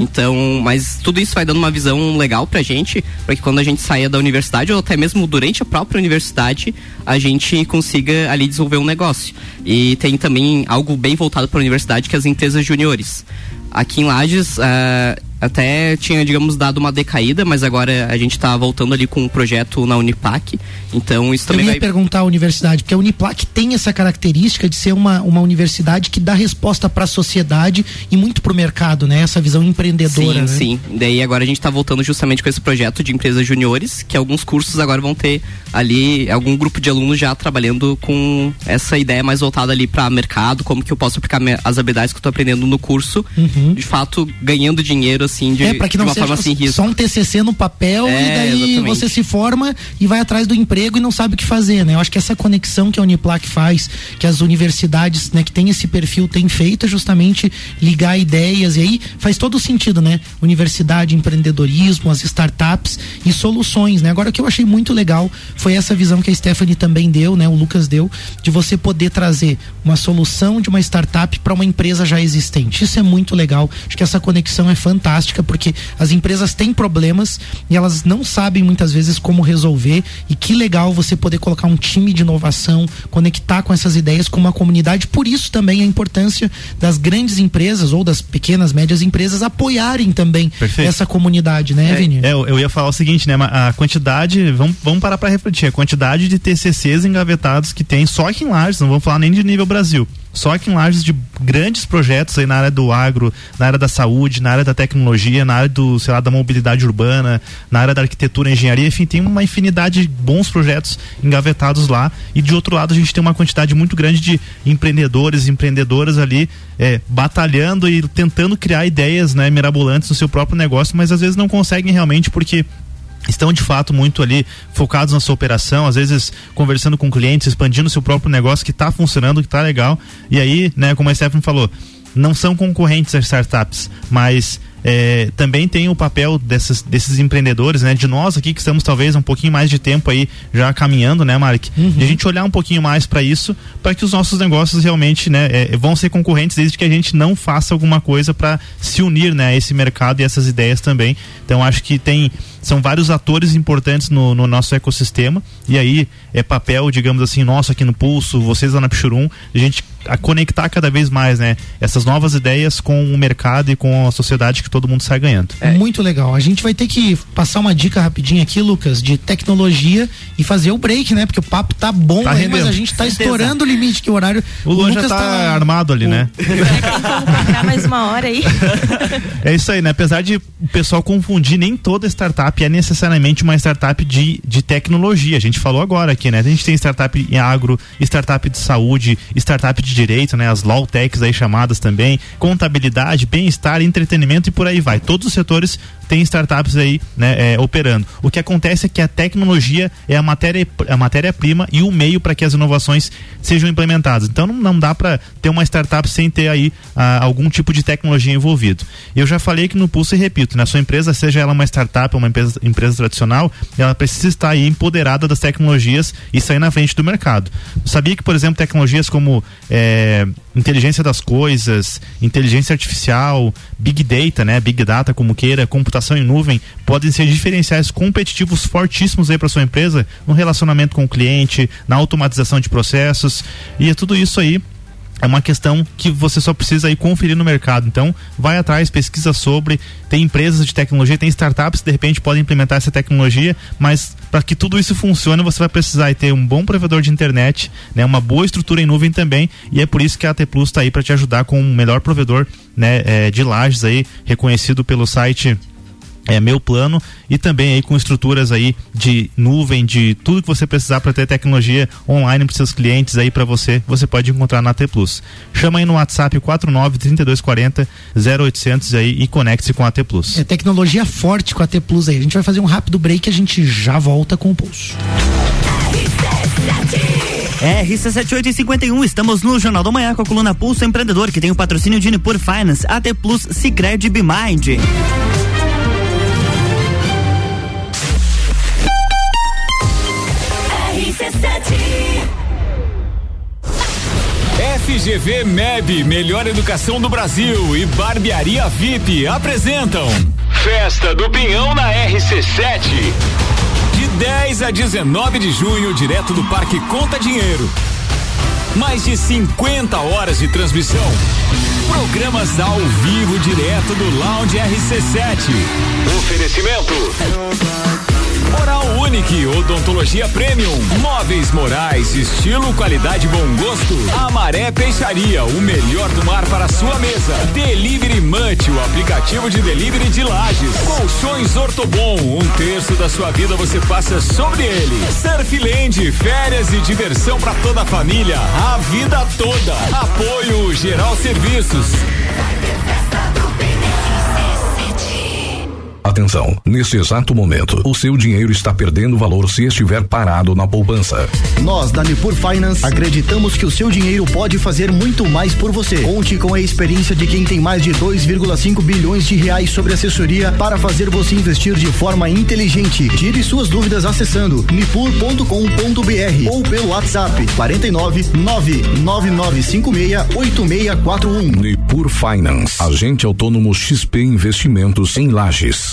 Então, mas tudo isso vai dando uma visão legal pra gente, para que quando a gente saia da universidade, ou até mesmo durante a própria universidade, a gente consiga ali desenvolver um negócio. E tem também algo bem voltado para a universidade, que é as empresas juniores. Aqui em Lages, uh, até tinha, digamos, dado uma decaída, mas agora a gente está voltando ali com um projeto na Uniplac. Então isso também Eu ia vai... perguntar à universidade, porque a Uniplac tem essa característica de ser uma, uma universidade que dá resposta para a sociedade e muito para o mercado, né? Essa visão empreendedora. Sim, né? sim. Daí agora a gente está voltando justamente com esse projeto de empresas juniores, que alguns cursos agora vão ter ali algum grupo de alunos já trabalhando com essa ideia mais voltada ali para mercado, como que eu posso aplicar as habilidades que eu estou aprendendo no curso, uhum. de fato ganhando dinheiro assim de, é, para que não de uma seja forma sem risco. Só um TCC no papel é, e daí exatamente. você se forma e vai atrás do emprego e não sabe o que fazer, né? Eu acho que essa conexão que a Uniplac faz, que as universidades, né, que tem esse perfil tem feito é justamente ligar ideias e aí faz todo sentido, né? Universidade, empreendedorismo, as startups e soluções, né? Agora o que eu achei muito legal foi essa visão que a Stephanie também deu, né? O Lucas deu de você poder trazer uma solução de uma startup para uma empresa já existente. Isso é muito legal. Acho que essa conexão é fantástica porque as empresas têm problemas e elas não sabem muitas vezes como resolver e que legal você poder colocar um time de inovação, conectar com essas ideias com uma comunidade. Por isso também a importância das grandes empresas ou das pequenas, médias empresas apoiarem também Perfeito. essa comunidade, né, é, Vini? É, eu ia falar o seguinte, né? A quantidade, vamos, vamos parar para refletir, a quantidade de TCCs engavetados que tem só aqui em Lages, não vamos falar nem de nível Brasil. Só aqui em Lages de grandes projetos aí na área do agro, na área da saúde, na área da tecnologia, na área do, sei lá, da mobilidade urbana, na área da arquitetura, engenharia, enfim, tem uma infinidade de bons projetos engavetados lá. E de outro lado, a gente tem uma quantidade muito grande de empreendedores, empreendedoras ali é, batalhando e tentando criar ideias, né, mirabolantes no seu próprio negócio, mas às vezes não conseguem realmente porque estão de fato muito ali focados na sua operação, às vezes conversando com clientes, expandindo seu próprio negócio que está funcionando, que está legal. E aí, né, como a Stephanie falou, não são concorrentes as startups, mas é, também tem o papel desses, desses empreendedores, né? De nós aqui que estamos talvez um pouquinho mais de tempo aí já caminhando, né, Mark? Uhum. De a gente olhar um pouquinho mais para isso, para que os nossos negócios realmente, né, é, vão ser concorrentes desde que a gente não faça alguma coisa para se unir, né, a esse mercado e essas ideias também. Então acho que tem são vários atores importantes no, no, nosso ecossistema e aí é papel, digamos assim, nosso aqui no Pulso, vocês lá na Pichurum, a gente a conectar cada vez mais, né, essas novas ideias com o mercado e com a sociedade que todo mundo sai ganhando. É. Muito legal. A gente vai ter que passar uma dica rapidinho aqui, Lucas, de tecnologia e fazer o break, né? Porque o papo tá bom, tá aí, mas a gente tá Certeza. estourando o limite que o horário. O Luan já tá, tá, armado ali, o... né? Vai mais uma hora aí. é isso aí, né? Apesar de o pessoal confundir, nem toda startup é necessariamente uma startup de, de tecnologia. A gente falou agora aqui, né? A gente tem startup em agro, startup de saúde, startup de direito, né? As law techs aí chamadas também, contabilidade, bem-estar, entretenimento e por aí vai. Todos os setores têm startups aí, né, é, operando. O que acontece é que a tecnologia é a matéria a matéria-prima e o meio para que as inovações sejam implementadas. Então não, não dá para ter uma startup sem ter aí ah, algum tipo de tecnologia envolvido. Eu já falei que no Pulso e repito, na né, sua empresa, seja ela uma startup ou uma empresa, empresa tradicional, ela precisa estar aí empoderada das tecnologias e sair na frente do mercado. Sabia que, por exemplo, tecnologias como é, inteligência das coisas, inteligência artificial, big data, né, big data como queira, computação em nuvem, podem ser diferenciais competitivos fortíssimos aí para sua empresa no relacionamento com o cliente, na automatização de processos e é tudo isso aí é uma questão que você só precisa aí conferir no mercado. Então, vai atrás, pesquisa sobre. Tem empresas de tecnologia, tem startups que de repente podem implementar essa tecnologia, mas para que tudo isso funcione, você vai precisar ter um bom provedor de internet, né, uma boa estrutura em nuvem também. E é por isso que a AT Plus está aí para te ajudar com o melhor provedor né, é, de lajes aí, reconhecido pelo site é meu plano e também aí com estruturas aí de nuvem, de tudo que você precisar para ter tecnologia online para seus clientes aí para você, você pode encontrar na T Plus. Chama aí no WhatsApp 49 3240 0800 aí e conecte-se com a T Plus. É tecnologia forte com a T Plus aí. A gente vai fazer um rápido break e a gente já volta com o pulso. RC7851, estamos no Jornal da Manhã com a coluna Pulso Empreendedor, que tem o patrocínio de Unipur Finance, AT Plus, Cicred Bimind. FGV MEB, melhor educação do Brasil e Barbearia VIP apresentam Festa do Pinhão na RC7. De 10 a 19 de junho, direto do Parque Conta Dinheiro. Mais de 50 horas de transmissão. Programas ao vivo direto do Lounge RC7. Oferecimento. Oral Unique, odontologia premium, móveis morais, estilo, qualidade, bom gosto. Amaré Peixaria, o melhor do mar para sua mesa. Delivery Munch, o aplicativo de delivery de lajes. Colchões Ortobon, um terço da sua vida você passa sobre ele. Surfland, férias e diversão para toda a família, a vida toda. Apoio Geral Serviços. Atenção, nesse exato momento, o seu dinheiro está perdendo valor se estiver parado na poupança. Nós, da Nipur Finance, acreditamos que o seu dinheiro pode fazer muito mais por você. Conte com a experiência de quem tem mais de 2,5 bilhões de reais sobre assessoria para fazer você investir de forma inteligente. Tire suas dúvidas acessando nipur.com.br ou pelo WhatsApp 49 99956 8641. Nipur Finance, agente autônomo XP Investimentos em Lages.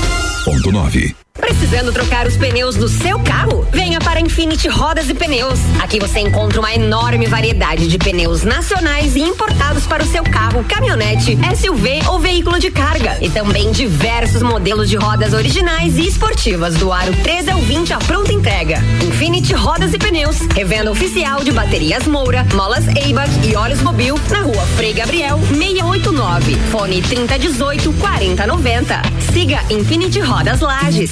89.9 Precisando trocar os pneus do seu carro? Venha para Infinity Rodas e Pneus. Aqui você encontra uma enorme variedade de pneus nacionais e importados para o seu carro, caminhonete, SUV ou veículo de carga. E também diversos modelos de rodas originais e esportivas, do aro 13 ao 20 à pronta entrega. Infinity Rodas e Pneus, revenda oficial de baterias Moura, molas Eibach e óleos Mobil, na rua Frei Gabriel, 689. Fone 3018 4090. Siga Infinity Rodas Lages.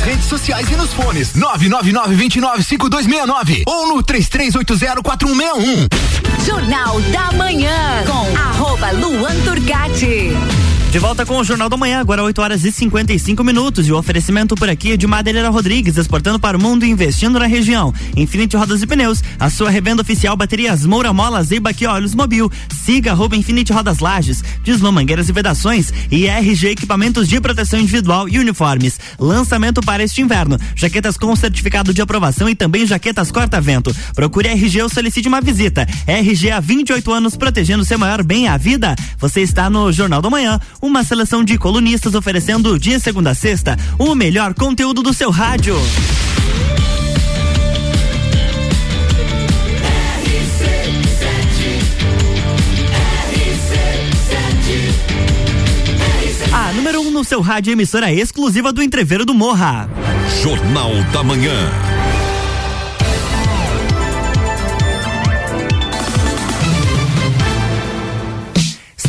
Nas redes sociais e nos fones. 999-295269 ou no 33804161. Jornal da Manhã com arroba Luan Turcati. De volta com o Jornal da Manhã, agora 8 horas e 55 minutos. E o oferecimento por aqui é de Madeireira Rodrigues, exportando para o mundo e investindo na região. Infinity Rodas e Pneus, a sua revenda oficial baterias Moura Mola, Zeiba e Olhos Mobil. Siga arroba Infinity Rodas Lages, Desmã Mangueiras e Vedações e RG Equipamentos de Proteção Individual e Uniformes. Lançamento para este inverno. Jaquetas com certificado de aprovação e também jaquetas corta-vento. Procure RG ou solicite uma visita. RG há 28 anos protegendo seu maior bem, a vida. Você está no Jornal da Manhã uma seleção de colunistas oferecendo de segunda a sexta o melhor conteúdo do seu rádio. A número 1 um no seu rádio emissora exclusiva do Entreveiro do Morra. Jornal da Manhã.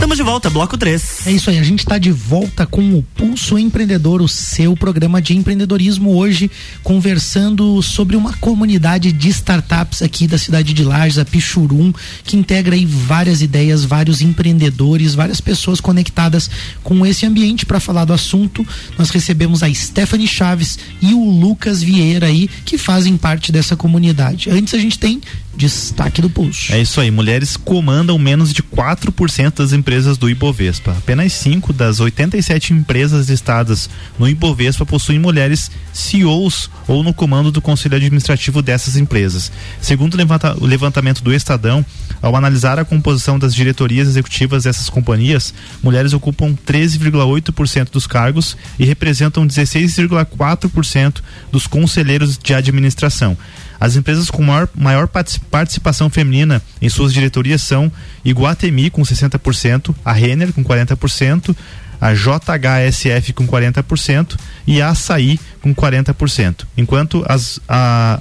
Estamos de volta, bloco 3. É isso aí, a gente está de volta com o Pulso Empreendedor, o seu programa de empreendedorismo hoje, conversando sobre uma comunidade de startups aqui da cidade de Lages, a Pichurum, que integra aí várias ideias, vários empreendedores, várias pessoas conectadas com esse ambiente para falar do assunto. Nós recebemos a Stephanie Chaves e o Lucas Vieira aí, que fazem parte dessa comunidade. Antes a gente tem destaque do Pulso. É isso aí, mulheres comandam menos de 4% das empresas empresas do Ibovespa. Apenas 5 das 87 empresas listadas no Ibovespa possuem mulheres CEOs ou no comando do conselho administrativo dessas empresas. Segundo o levanta- o levantamento do Estadão, ao analisar a composição das diretorias executivas dessas companhias, mulheres ocupam 13,8% dos cargos e representam 16,4% dos conselheiros de administração. As empresas com maior, maior partic- participação feminina em suas diretorias são Iguatemi com 60%, a Renner com 40%, a JHSF com 40% e a Açaí com 40%. Enquanto as, a-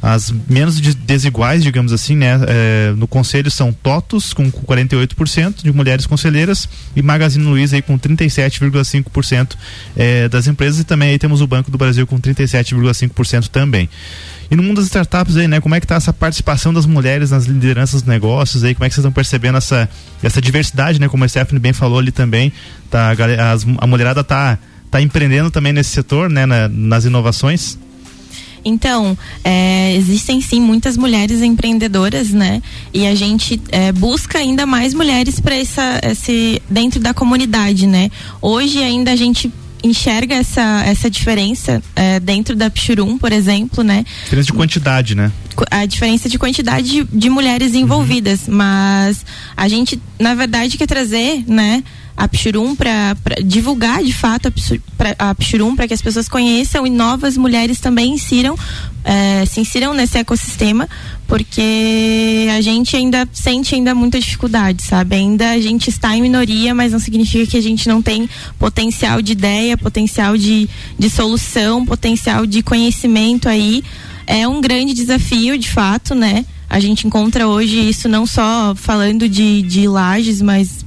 as menos de- desiguais, digamos assim, né, eh, no conselho são TOTUS com 48% de mulheres conselheiras e Magazine Luiza aí com 37,5% eh, das empresas e também aí temos o Banco do Brasil com 37,5% também. E no mundo das startups aí, né, como é que tá essa participação das mulheres nas lideranças dos negócios aí, como é que vocês estão percebendo essa essa diversidade, né, como a Stephanie bem falou ali também, tá, a, a mulherada tá tá empreendendo também nesse setor, né, na- nas inovações? Então, é, existem sim muitas mulheres empreendedoras, né? E a gente é, busca ainda mais mulheres para essa esse dentro da comunidade, né? Hoje ainda a gente enxerga essa, essa diferença é, dentro da Pchurum, por exemplo, né? Diferença de quantidade, né? a diferença de quantidade de, de mulheres envolvidas, mas a gente, na verdade, quer trazer, né, a Pchurum para divulgar de fato a, Pchurum para que as pessoas conheçam e novas mulheres também insiram, eh, se insiram nesse ecossistema, porque a gente ainda sente ainda muita dificuldade, sabe? Ainda a gente está em minoria, mas não significa que a gente não tem potencial de ideia, potencial de, de solução, potencial de conhecimento aí é um grande desafio, de fato, né? A gente encontra hoje isso não só falando de, de lajes, mas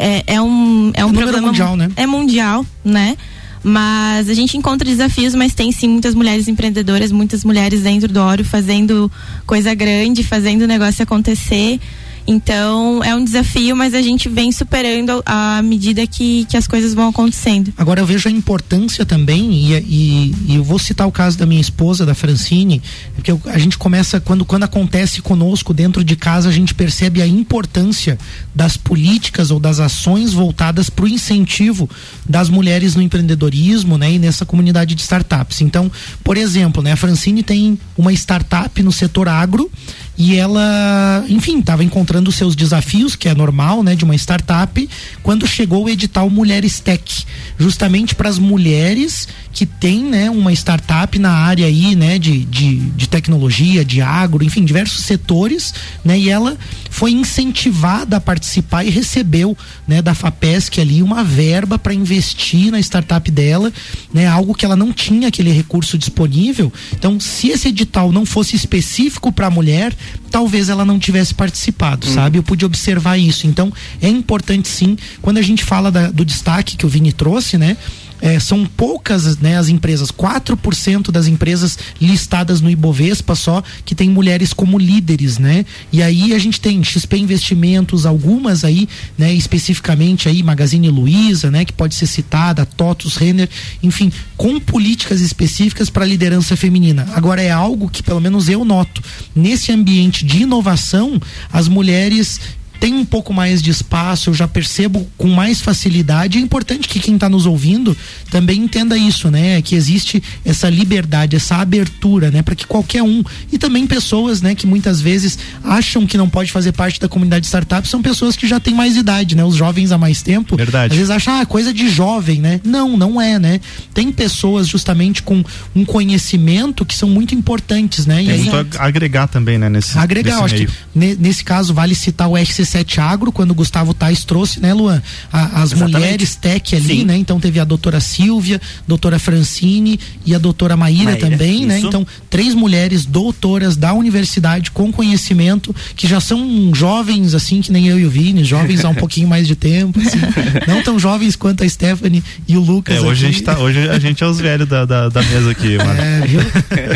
é, é um, é um número problema mundial, né? É mundial, né? Mas a gente encontra desafios, mas tem sim muitas mulheres empreendedoras, muitas mulheres dentro do Oro fazendo coisa grande, fazendo o negócio acontecer. Então é um desafio, mas a gente vem superando à medida que, que as coisas vão acontecendo. Agora eu vejo a importância também, e, e- e eu vou citar o caso da minha esposa, da Francine, porque eu- a gente começa, quando, quando acontece conosco dentro de casa, a gente percebe a importância das políticas ou das ações voltadas para o incentivo das mulheres no empreendedorismo né, e nessa comunidade de startups. Então, por exemplo, né, a Francine tem uma startup no setor agro e ela, enfim, estava encontrando seus desafios, que é normal, né, de uma startup, quando chegou o edital Mulheres Tech, justamente para as mulheres que têm, né, uma startup na área aí, né, de, de, de tecnologia, de agro, enfim, diversos setores, né, e ela foi incentivada a participar e recebeu, né, da Fapesc ali uma verba para investir na startup dela, né, algo que ela não tinha aquele recurso disponível. Então, se esse edital não fosse específico para a mulher, talvez ela não tivesse participado, sabe? Eu pude observar isso. Então, é importante sim, quando a gente fala da- do destaque que o Vini trouxe, né? É, são poucas né, as empresas, 4% das empresas listadas no Ibovespa só que tem mulheres como líderes, né? E aí a gente tem XP Investimentos, algumas aí, né, especificamente aí Magazine Luiza, né, que pode ser citada, TOTUS, Renner, enfim, com políticas específicas para liderança feminina. Agora é algo que pelo menos eu noto, nesse ambiente de inovação, as mulheres tem um pouco mais de espaço, eu já percebo com mais facilidade. É importante que quem está nos ouvindo também entenda isso, né? Que existe essa liberdade, essa abertura, né? Para que qualquer um e também pessoas, né? Que muitas vezes acham que não pode fazer parte da comunidade startup são pessoas que já têm mais idade, né? Os jovens há mais tempo. Verdade. Às vezes acham, ah, coisa de jovem, né? Não, não é, né? Tem pessoas justamente com um conhecimento que são muito importantes, né? E Tem aí- muito a agregar também, né? Nesse, agregar, acho que meio. ne- nesse caso vale citar o RC7 Agro, quando o Gustavo Tais trouxe, né, Luan? A- as Exatamente. mulheres tech ali, Sim. né? Então teve a doutora Silvia, doutora Francine e a doutora Maíra, Maíra, também, né? isso. Então, três mulheres doutoras da universidade com conhecimento, que já são jovens, assim, que nem eu e o Vini, jovens há um pouquinho mais de tempo, assim, não tão jovens quanto a Stephanie e o Lucas. É, hoje a aqui. gente tá, hoje a gente é os velhos da, da, da mesa aqui, mano. É, viu?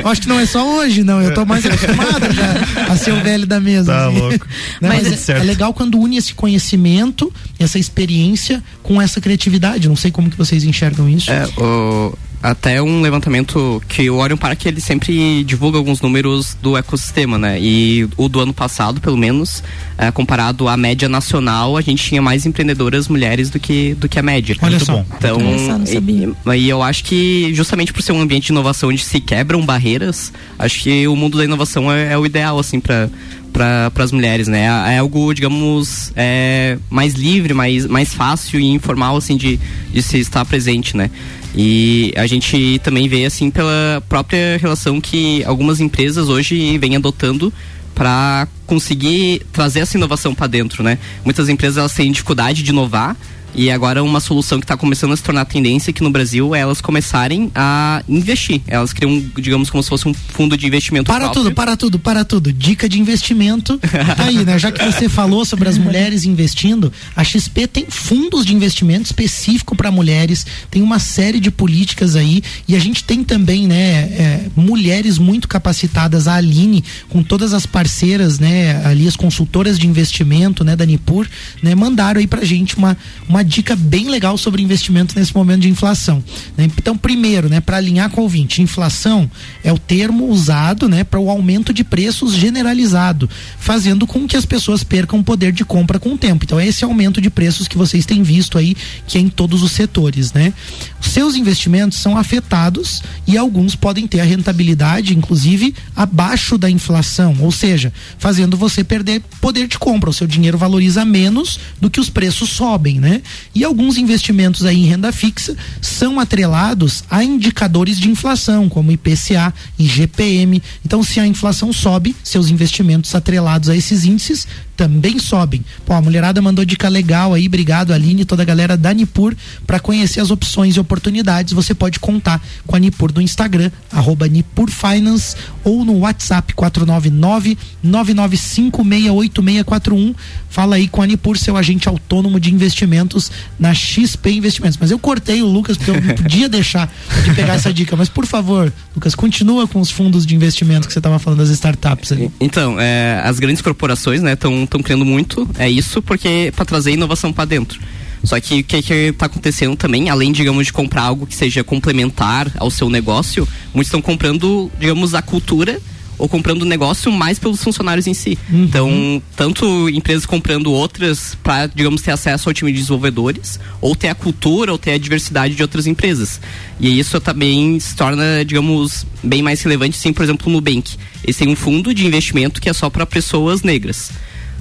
Eu acho que não é só hoje, não. Eu tô mais acostumado já a ser o velho da mesa. Tá assim. louco. Não, Mas mas é, é legal quando une esse conhecimento, essa experiência com essa criatividade. Não sei como que vocês enxergam isso. É, o- até um levantamento que o Orion Park ele sempre divulga alguns números do ecossistema, né? E o do ano passado, pelo menos, é, comparado à média nacional, a gente tinha mais empreendedoras mulheres do que, do que a média. Olha Muito só. bom. Então, e, e eu acho que justamente por ser um ambiente de inovação onde se quebram barreiras, acho que o mundo da inovação é, é o ideal, assim, para para as mulheres, né? É algo, digamos, é, mais livre, mais, mais fácil e informal, assim, de, de se estar presente, né? E a gente também vê, assim, pela própria relação que algumas empresas hoje vêm adotando para conseguir trazer essa inovação para dentro, né? Muitas empresas elas têm dificuldade de inovar, e agora uma solução que está começando a se tornar tendência aqui no Brasil é elas começarem a investir. Elas criam, digamos, como se fosse um fundo de investimento Para próprio. tudo, para tudo, para tudo. Dica de investimento. Tá aí, né? Já que você falou sobre as mulheres investindo, a XP tem fundos de investimento específico para mulheres, tem uma série de políticas aí e a gente tem também, né, é, mulheres muito capacitadas, a Aline, com todas as parceiras, né, ali as consultoras de investimento, né, da Nipur, né, mandaram aí pra gente uma, uma dica bem legal sobre investimento nesse momento de inflação. né? Então, primeiro, né, para alinhar com o ouvinte, inflação é o termo usado, né, para o aumento de preços generalizado, fazendo com que as pessoas percam poder de compra com o tempo. Então, é esse aumento de preços que vocês têm visto aí, que é em todos os setores, né? Os seus investimentos são afetados e alguns podem ter a rentabilidade, inclusive, abaixo da inflação, ou seja, fazendo você perder poder de compra. O seu dinheiro valoriza menos do que os preços sobem, né? E alguns investimentos aí em renda fixa são atrelados a indicadores de inflação, como IPCA e GPM. Então, se a inflação sobe, seus investimentos atrelados a esses índices também sobem. Pô, a mulherada mandou dica legal aí, obrigado Aline e toda a galera da Nipur para conhecer as opções e oportunidades. Você pode contar com a Nipur no Instagram, arroba Nipur Finance ou no WhatsApp 499 995686641. Fala aí com a Nipur, seu agente autônomo de investimentos na XP Investimentos. Mas eu cortei o Lucas porque eu não podia deixar de pegar essa dica. Mas por favor, Lucas, continua com os fundos de investimento que você estava falando das startups ali. Então, é, as grandes corporações, né, estão criando muito, é isso, porque para trazer inovação para dentro. Só que o que está acontecendo também, além, digamos, de comprar algo que seja complementar ao seu negócio, muitos estão comprando, digamos, a cultura ou comprando o negócio mais pelos funcionários em si. Então, tanto empresas comprando outras para, digamos, ter acesso ao time de desenvolvedores, ou ter a cultura, ou ter a diversidade de outras empresas. E isso também se torna, digamos, bem mais relevante, sim, por exemplo, no Nubank. Eles têm um fundo de investimento que é só para pessoas negras.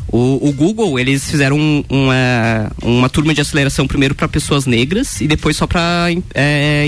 O, o, Google, eles fizeram um, uma, uma turma de aceleração primeiro para pessoas negras e depois só para é,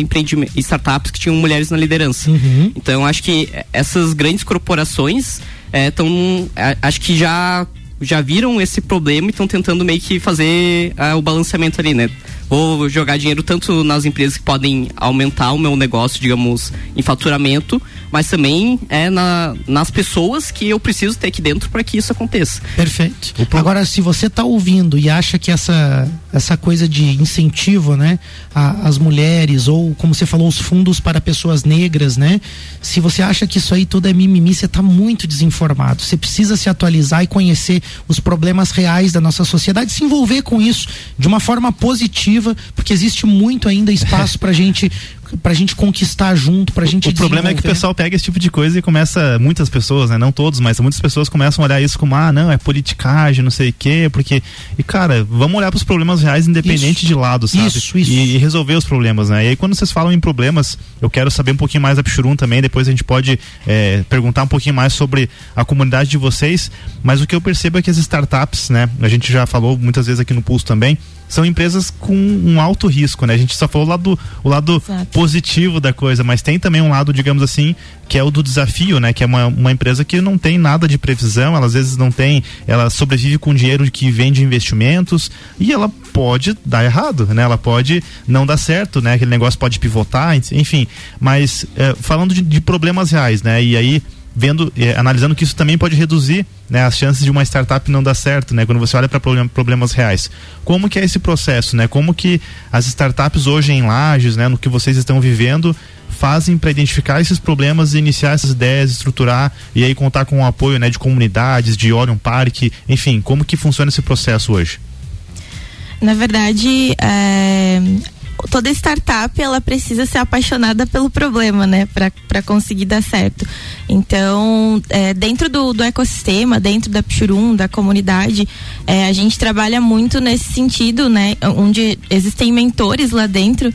startups que tinham mulheres na liderança. Uhum. Então, acho que essas grandes corporações estão. É, acho que já, já viram esse problema e estão tentando meio que fazer o balanceamento ali, né? Vou jogar dinheiro tanto nas empresas que podem aumentar o meu negócio, digamos, em faturamento, mas também é na, nas pessoas que eu preciso ter aqui dentro para que isso aconteça. Perfeito. Agora, se você está ouvindo e acha que essa, essa coisa de incentivo, né, às mulheres, ou como você falou, os fundos para pessoas negras, né? Se você acha que isso aí tudo é mimimi, você está muito desinformado. Você precisa se atualizar e conhecer os problemas reais da nossa sociedade, se envolver com isso de uma forma positiva, porque existe muito ainda espaço pra gente pra gente conquistar junto, pra gente O problema é que o pessoal pega esse tipo de coisa e começa, muitas pessoas, né, não todos, mas muitas pessoas começam a olhar isso como, ah, não, é politicagem, não sei o quê, porque e cara, vamos olhar para os problemas reais independente Isso. de lado, sabe? Isso, isso. E, e resolver os problemas, né? E aí quando vocês falam em problemas, eu quero saber um pouquinho mais da Pichurum também, depois a gente pode é, perguntar um pouquinho mais sobre a comunidade de vocês, mas o que eu percebo é que as startups, né, a gente já falou muitas vezes aqui no Pulso também, são empresas com um alto risco, né? A gente só falou o lado, o lado positivo da coisa, mas tem também um lado, digamos assim, que é o do desafio, né? Que é uma, uma empresa que não tem nada de previsão, ela às vezes não tem, ela sobrevive com dinheiro que vem de investimentos e ela pode dar errado, né? Ela pode não dar certo, né? Aquele negócio pode pivotar, enfim. Mas é, falando de, de problemas reais, né? E aí vendo, eh, analisando que isso também pode reduzir né, as chances de uma startup não dar certo, né, quando você olha para problem, problemas reais. Como que é esse processo, né? Como que as startups hoje em Lages, né, no que vocês estão vivendo, fazem para identificar esses problemas, iniciar essas ideias, estruturar e aí contar com o apoio, né, de comunidades, de Orion Park, enfim, como que funciona esse processo hoje? Na verdade, é, toda startup ela precisa ser apaixonada pelo problema, né, para conseguir dar certo. Então, é, dentro do, do ecossistema, dentro da Pchurum, da comunidade, é, a gente trabalha muito nesse sentido, né, onde existem mentores lá dentro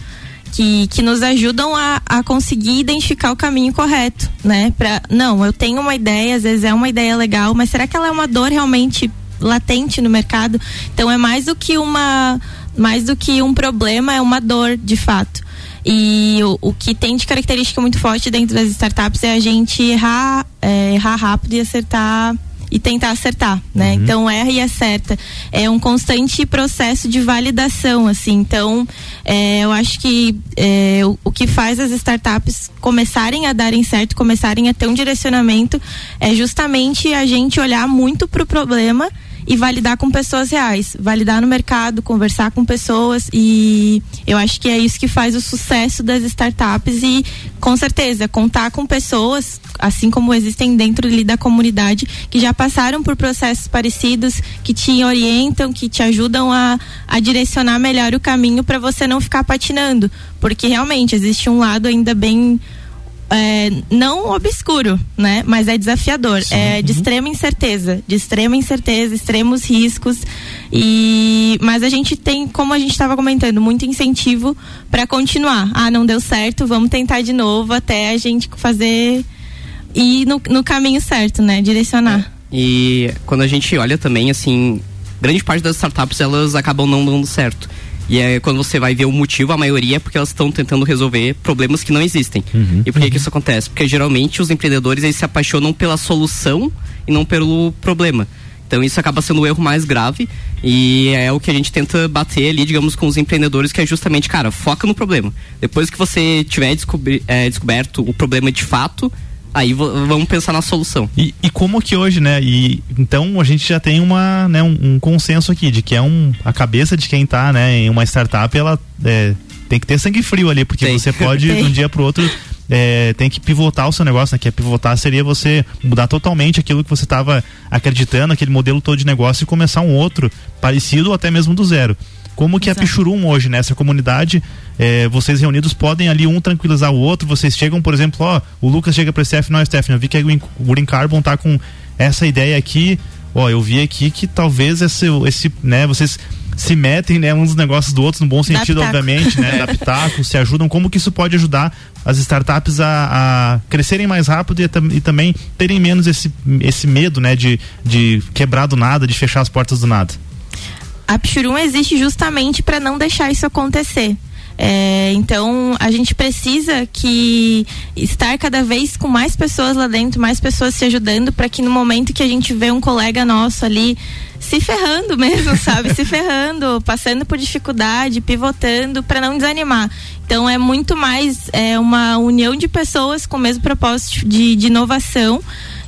que, que nos ajudam a, a conseguir identificar o caminho correto, né? Pra, não, eu tenho uma ideia, às vezes é uma ideia legal, mas será que ela é uma dor realmente latente no mercado? Então é mais do que uma mais do que um problema, é uma dor de fato. E o, o que tem de característica muito forte dentro das startups é a gente errar, é, errar rápido e acertar e tentar acertar, né? Uhum. Então erra e acerta. É um constante processo de validação, assim. Então é, eu acho que é, o, o, que faz as startups começarem a darem certo, começarem a ter um direcionamento, é justamente a gente olhar muito para o problema e validar com pessoas reais, validar no mercado, conversar com pessoas e eu acho que é isso que faz o sucesso das startups e com certeza contar com pessoas, assim como existem dentro ali da comunidade que já passaram por processos parecidos, que te orientam, que te ajudam a, a direcionar melhor o caminho para você não ficar patinando, porque realmente existe um lado ainda bem é, não obscuro, né? Mas é desafiador. Sim. É de extrema incerteza, de extrema incerteza, extremos riscos. E mas a gente tem, como a gente estava comentando, muito incentivo para continuar. Ah, não deu certo, vamos tentar de novo até a gente fazer ir no, no caminho certo, né? Direcionar. É. E quando a gente olha também, assim, grande parte das startups elas acabam não dando certo. E é quando você vai ver o motivo, a maioria é porque elas estão tentando resolver problemas que não existem. Uhum. E por que, uhum. que isso acontece? Porque geralmente os empreendedores eles se apaixonam pela solução e não pelo problema. Então isso acaba sendo o erro mais grave e é o que a gente tenta bater ali, digamos, com os empreendedores, que é justamente, cara, foca no problema. Depois que você tiver descobri é, descoberto o problema de fato, Aí vamos pensar na solução. E, e, como que hoje, né? E então a gente já tem uma, né, um, um, consenso aqui de que é um a cabeça de quem está, né, em uma startup, ela é, tem que ter sangue frio ali, porque tem. você pode de um dia para o outro é, tem que pivotar o seu negócio, né? Que é pivotar seria você mudar totalmente aquilo que você estava acreditando, aquele modelo todo de negócio e começar um outro parecido ou até mesmo do zero. Como que Exato. a Pichurum hoje, nessa né? comunidade, é, vocês reunidos podem ali um tranquilizar o outro, vocês chegam, por exemplo, ó, o Lucas chega para Steph, não, Steph, eu vi que o Green Carbon tá com essa ideia aqui, ó, eu vi aqui que talvez esse, esse né, vocês se metem, né, uns negócios do outro, no bom sentido, obviamente, né, da pitaco, se ajudam, como que isso pode ajudar as startups a, a crescerem mais rápido e, e, também terem menos esse, esse medo, né, de, de quebrar do nada, de fechar as portas do nada? A Pchurum existe justamente para não deixar isso acontecer. É, então a gente precisa que estar cada vez com mais pessoas lá dentro, mais pessoas se ajudando para que no momento que a gente vê um colega nosso ali se ferrando mesmo, sabe, se ferrando, passando por dificuldade, pivotando para não desanimar. Então é muito mais é, uma união de pessoas com o mesmo propósito de, de inovação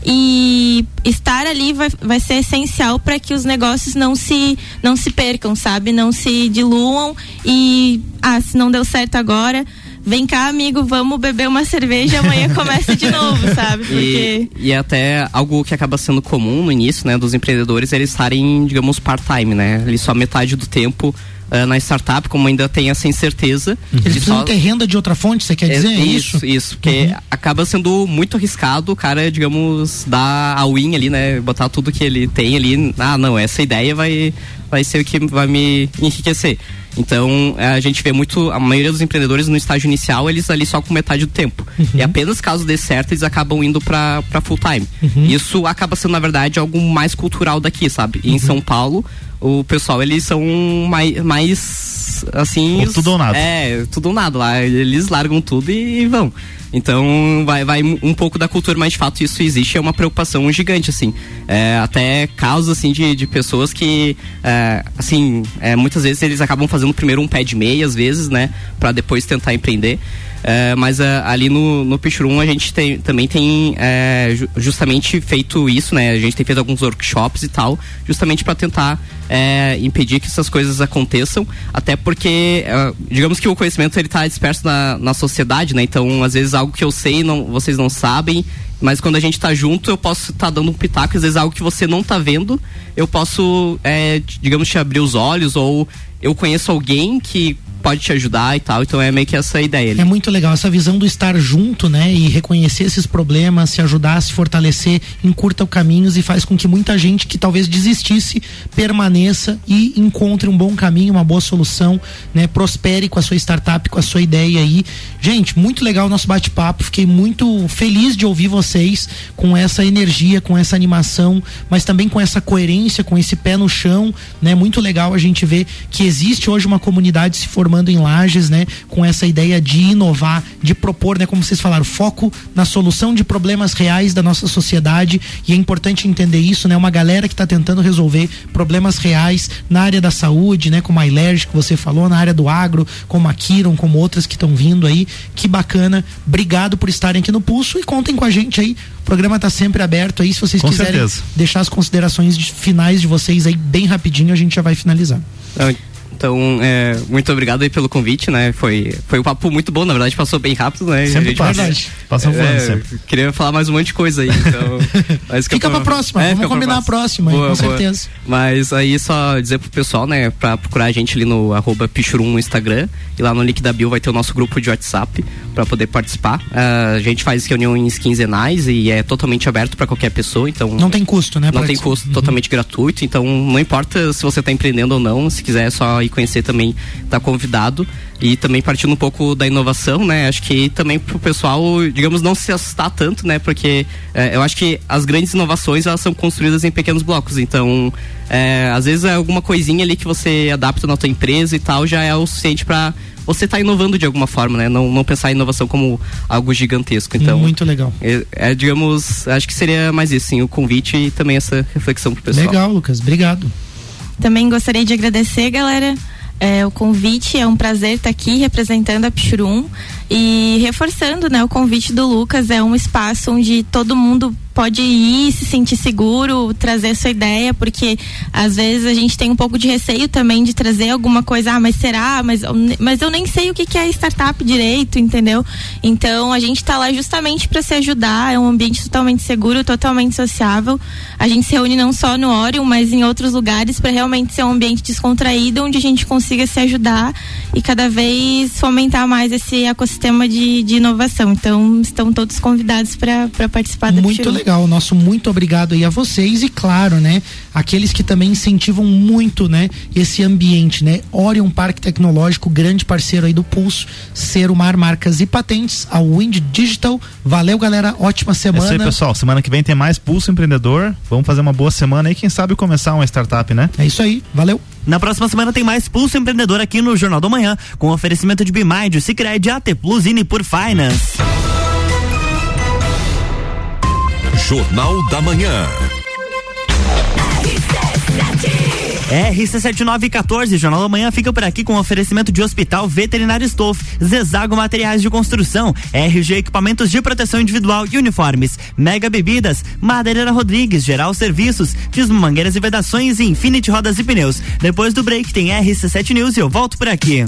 e estar ali vai, vai ser essencial para que os negócios não se não se percam, sabe? Não se diluam e ah, se não deu certo agora, vem cá, amigo, vamos beber uma cerveja e amanhã começa de novo, sabe? Porque... E, e até algo que acaba sendo comum no início, né, dos empreendedores, eles estarem, digamos, part-time, né? Ali só metade do tempo uh, na startup, como ainda tem essa incerteza. Uhum. Eles precisam só... ter renda de outra fonte, você quer dizer é, isso? Isso, isso, porque uhum. acaba sendo muito arriscado o cara, digamos, dar a win ali, né? Botar tudo que ele tem ali. Ah, não, essa ideia vai, vai ser o que vai me enriquecer. Então, a gente vê muito, a maioria dos empreendedores no estágio inicial, eles ali só com metade do tempo. Uhum. E apenas caso dê certo, eles acabam indo para full time. Uhum. Isso acaba sendo, na verdade, algo mais cultural daqui, sabe? E em uhum. São Paulo, o pessoal, eles são mais, mais assim. tudo ou nada. É, tudo ou nada lá. Eles largam tudo e vão. Então vai, vai um pouco da cultura, mas de fato isso existe, é uma preocupação gigante, assim. É, até casos assim de, de pessoas que, é, assim, é, muitas vezes eles acabam fazendo primeiro um pé de meia, às vezes, né? para depois tentar empreender. É, mas uh, ali no, no Pichurum a gente tem, também tem é, justamente feito isso, né? A gente tem feito alguns workshops e tal, justamente para tentar é, impedir que essas coisas aconteçam, até porque, uh, digamos que o conhecimento ele está disperso na, na sociedade, né? Então, às vezes algo que eu sei não, vocês não sabem, mas quando a gente está junto, eu posso estar tá dando um pitaco, às vezes algo que você não está vendo, eu posso, é, digamos, te abrir os olhos, ou eu conheço alguém que pode te ajudar e tal. Então é meio que essa ideia. Ali. É muito legal essa visão do estar junto, né? E reconhecer esses problemas, se ajudar, se fortalecer, encurta caminhos e faz com que muita gente que talvez desistisse permaneça e encontre um bom caminho, uma boa solução, né? Prospere com a sua startup, com a sua ideia aí. Gente, muito legal o nosso bate-papo. Fiquei muito feliz de ouvir vocês com essa energia, com essa animação, mas também com essa coerência, com esse pé no chão, né? Muito legal a gente ver que existe hoje uma comunidade se formando em lajes, né? Com essa ideia de inovar, de propor, né? Como vocês falaram, foco na solução de problemas reais da nossa sociedade e é importante entender isso, né? Uma galera que está tentando resolver problemas reais na área da saúde, né? Como a Ilerge que você falou, na área do agro, como a Kiron, como outras que estão vindo aí. Que bacana. Obrigado por estarem aqui no Pulso e contem com a gente aí. O programa está sempre aberto aí. Se vocês Com quiserem certeza. deixar as considerações de- finais de vocês aí bem rapidinho, a gente já vai finalizar. Então, é, muito obrigado aí pelo convite, né? Foi, foi um papo muito bom, na verdade passou bem rápido, né? Sempre gente- passa. Verdade. Passa voando É, sempre. Queria falar mais um monte de coisa aí, então. mas Fica pra próxima, vamos fica pra combinar a próxima aí, com certeza. Mas aí só dizer pro pessoal, né, pra procurar a gente ali no arroba Pichurum no Instagram e lá no link da bio vai ter o nosso grupo de WhatsApp pra poder participar. Ah, a gente faz reuniões quinzenais e é totalmente aberto pra qualquer pessoa, então. Não tem custo, né? Não tem custo, totalmente gratuito, então não importa se você está empreendendo ou não, se quiser só ir conhecer também, tá convidado. E também partindo um pouco da inovação, né? Acho que também pro pessoal, digamos, não se assustar tanto, né? Porque é, eu acho que as grandes inovações, elas são construídas em pequenos blocos. Então, é, às vezes é alguma coisinha ali que você adapta na tua empresa e tal, já é o suficiente para você estar inovando de alguma forma, né? Não, não pensar em inovação como algo gigantesco. Então, Muito legal. é, é, digamos, acho que seria mais isso, sim, o convite e também essa reflexão pro pessoal. Legal, Lucas. Obrigado. Também gostaria de agradecer, galera, é, o convite. É um prazer estar aqui representando a Pichurum e reforçando, né, o convite do Lucas. É um espaço onde todo mundo pode ir, se sentir seguro, trazer sua ideia, porque às vezes a gente tem um pouco de receio também de trazer alguma coisa, ah, mas será? Mas, mas eu nem sei o que, que é startup direito, entendeu? Então a gente está lá justamente para se ajudar, é um ambiente totalmente seguro, totalmente sociável. A gente se reúne não só no Orion, mas em outros lugares para realmente ser um ambiente descontraído, onde a gente consiga se ajudar e cada vez fomentar mais esse ecossistema de, de inovação. Então estão todos convidados para participar da Muito legal, nosso muito obrigado aí a vocês e claro, né, aqueles que também incentivam muito, né, esse ambiente, né, Orion Parque Tecnológico, grande parceiro aí do Pulso, Serumar Marcas e Patentes, a Wind Digital, valeu galera, ótima É isso aí, semana. pessoal. Semana que vem tem mais Pulso Empreendedor. Vamos fazer uma boa semana aí. Quem sabe começar uma startup, né? É isso aí. Valeu. Na próxima semana tem mais Pulso Empreendedor aqui no Jornal do Manhã, com oferecimento de Bimind, Cicred, AT Plus e por Finance. Jornal da Manhã. RC7914, Jornal da Manhã fica por aqui com oferecimento de Hospital Veterinário Stolf, Zezago Materiais de Construção, RG Equipamentos de Proteção Individual e Uniformes, Mega Bebidas, Madeireira Rodrigues, Geral Serviços, Tismo Mangueiras e Vedações e Infinity Rodas e Pneus. Depois do break tem RC7 News e eu volto por aqui.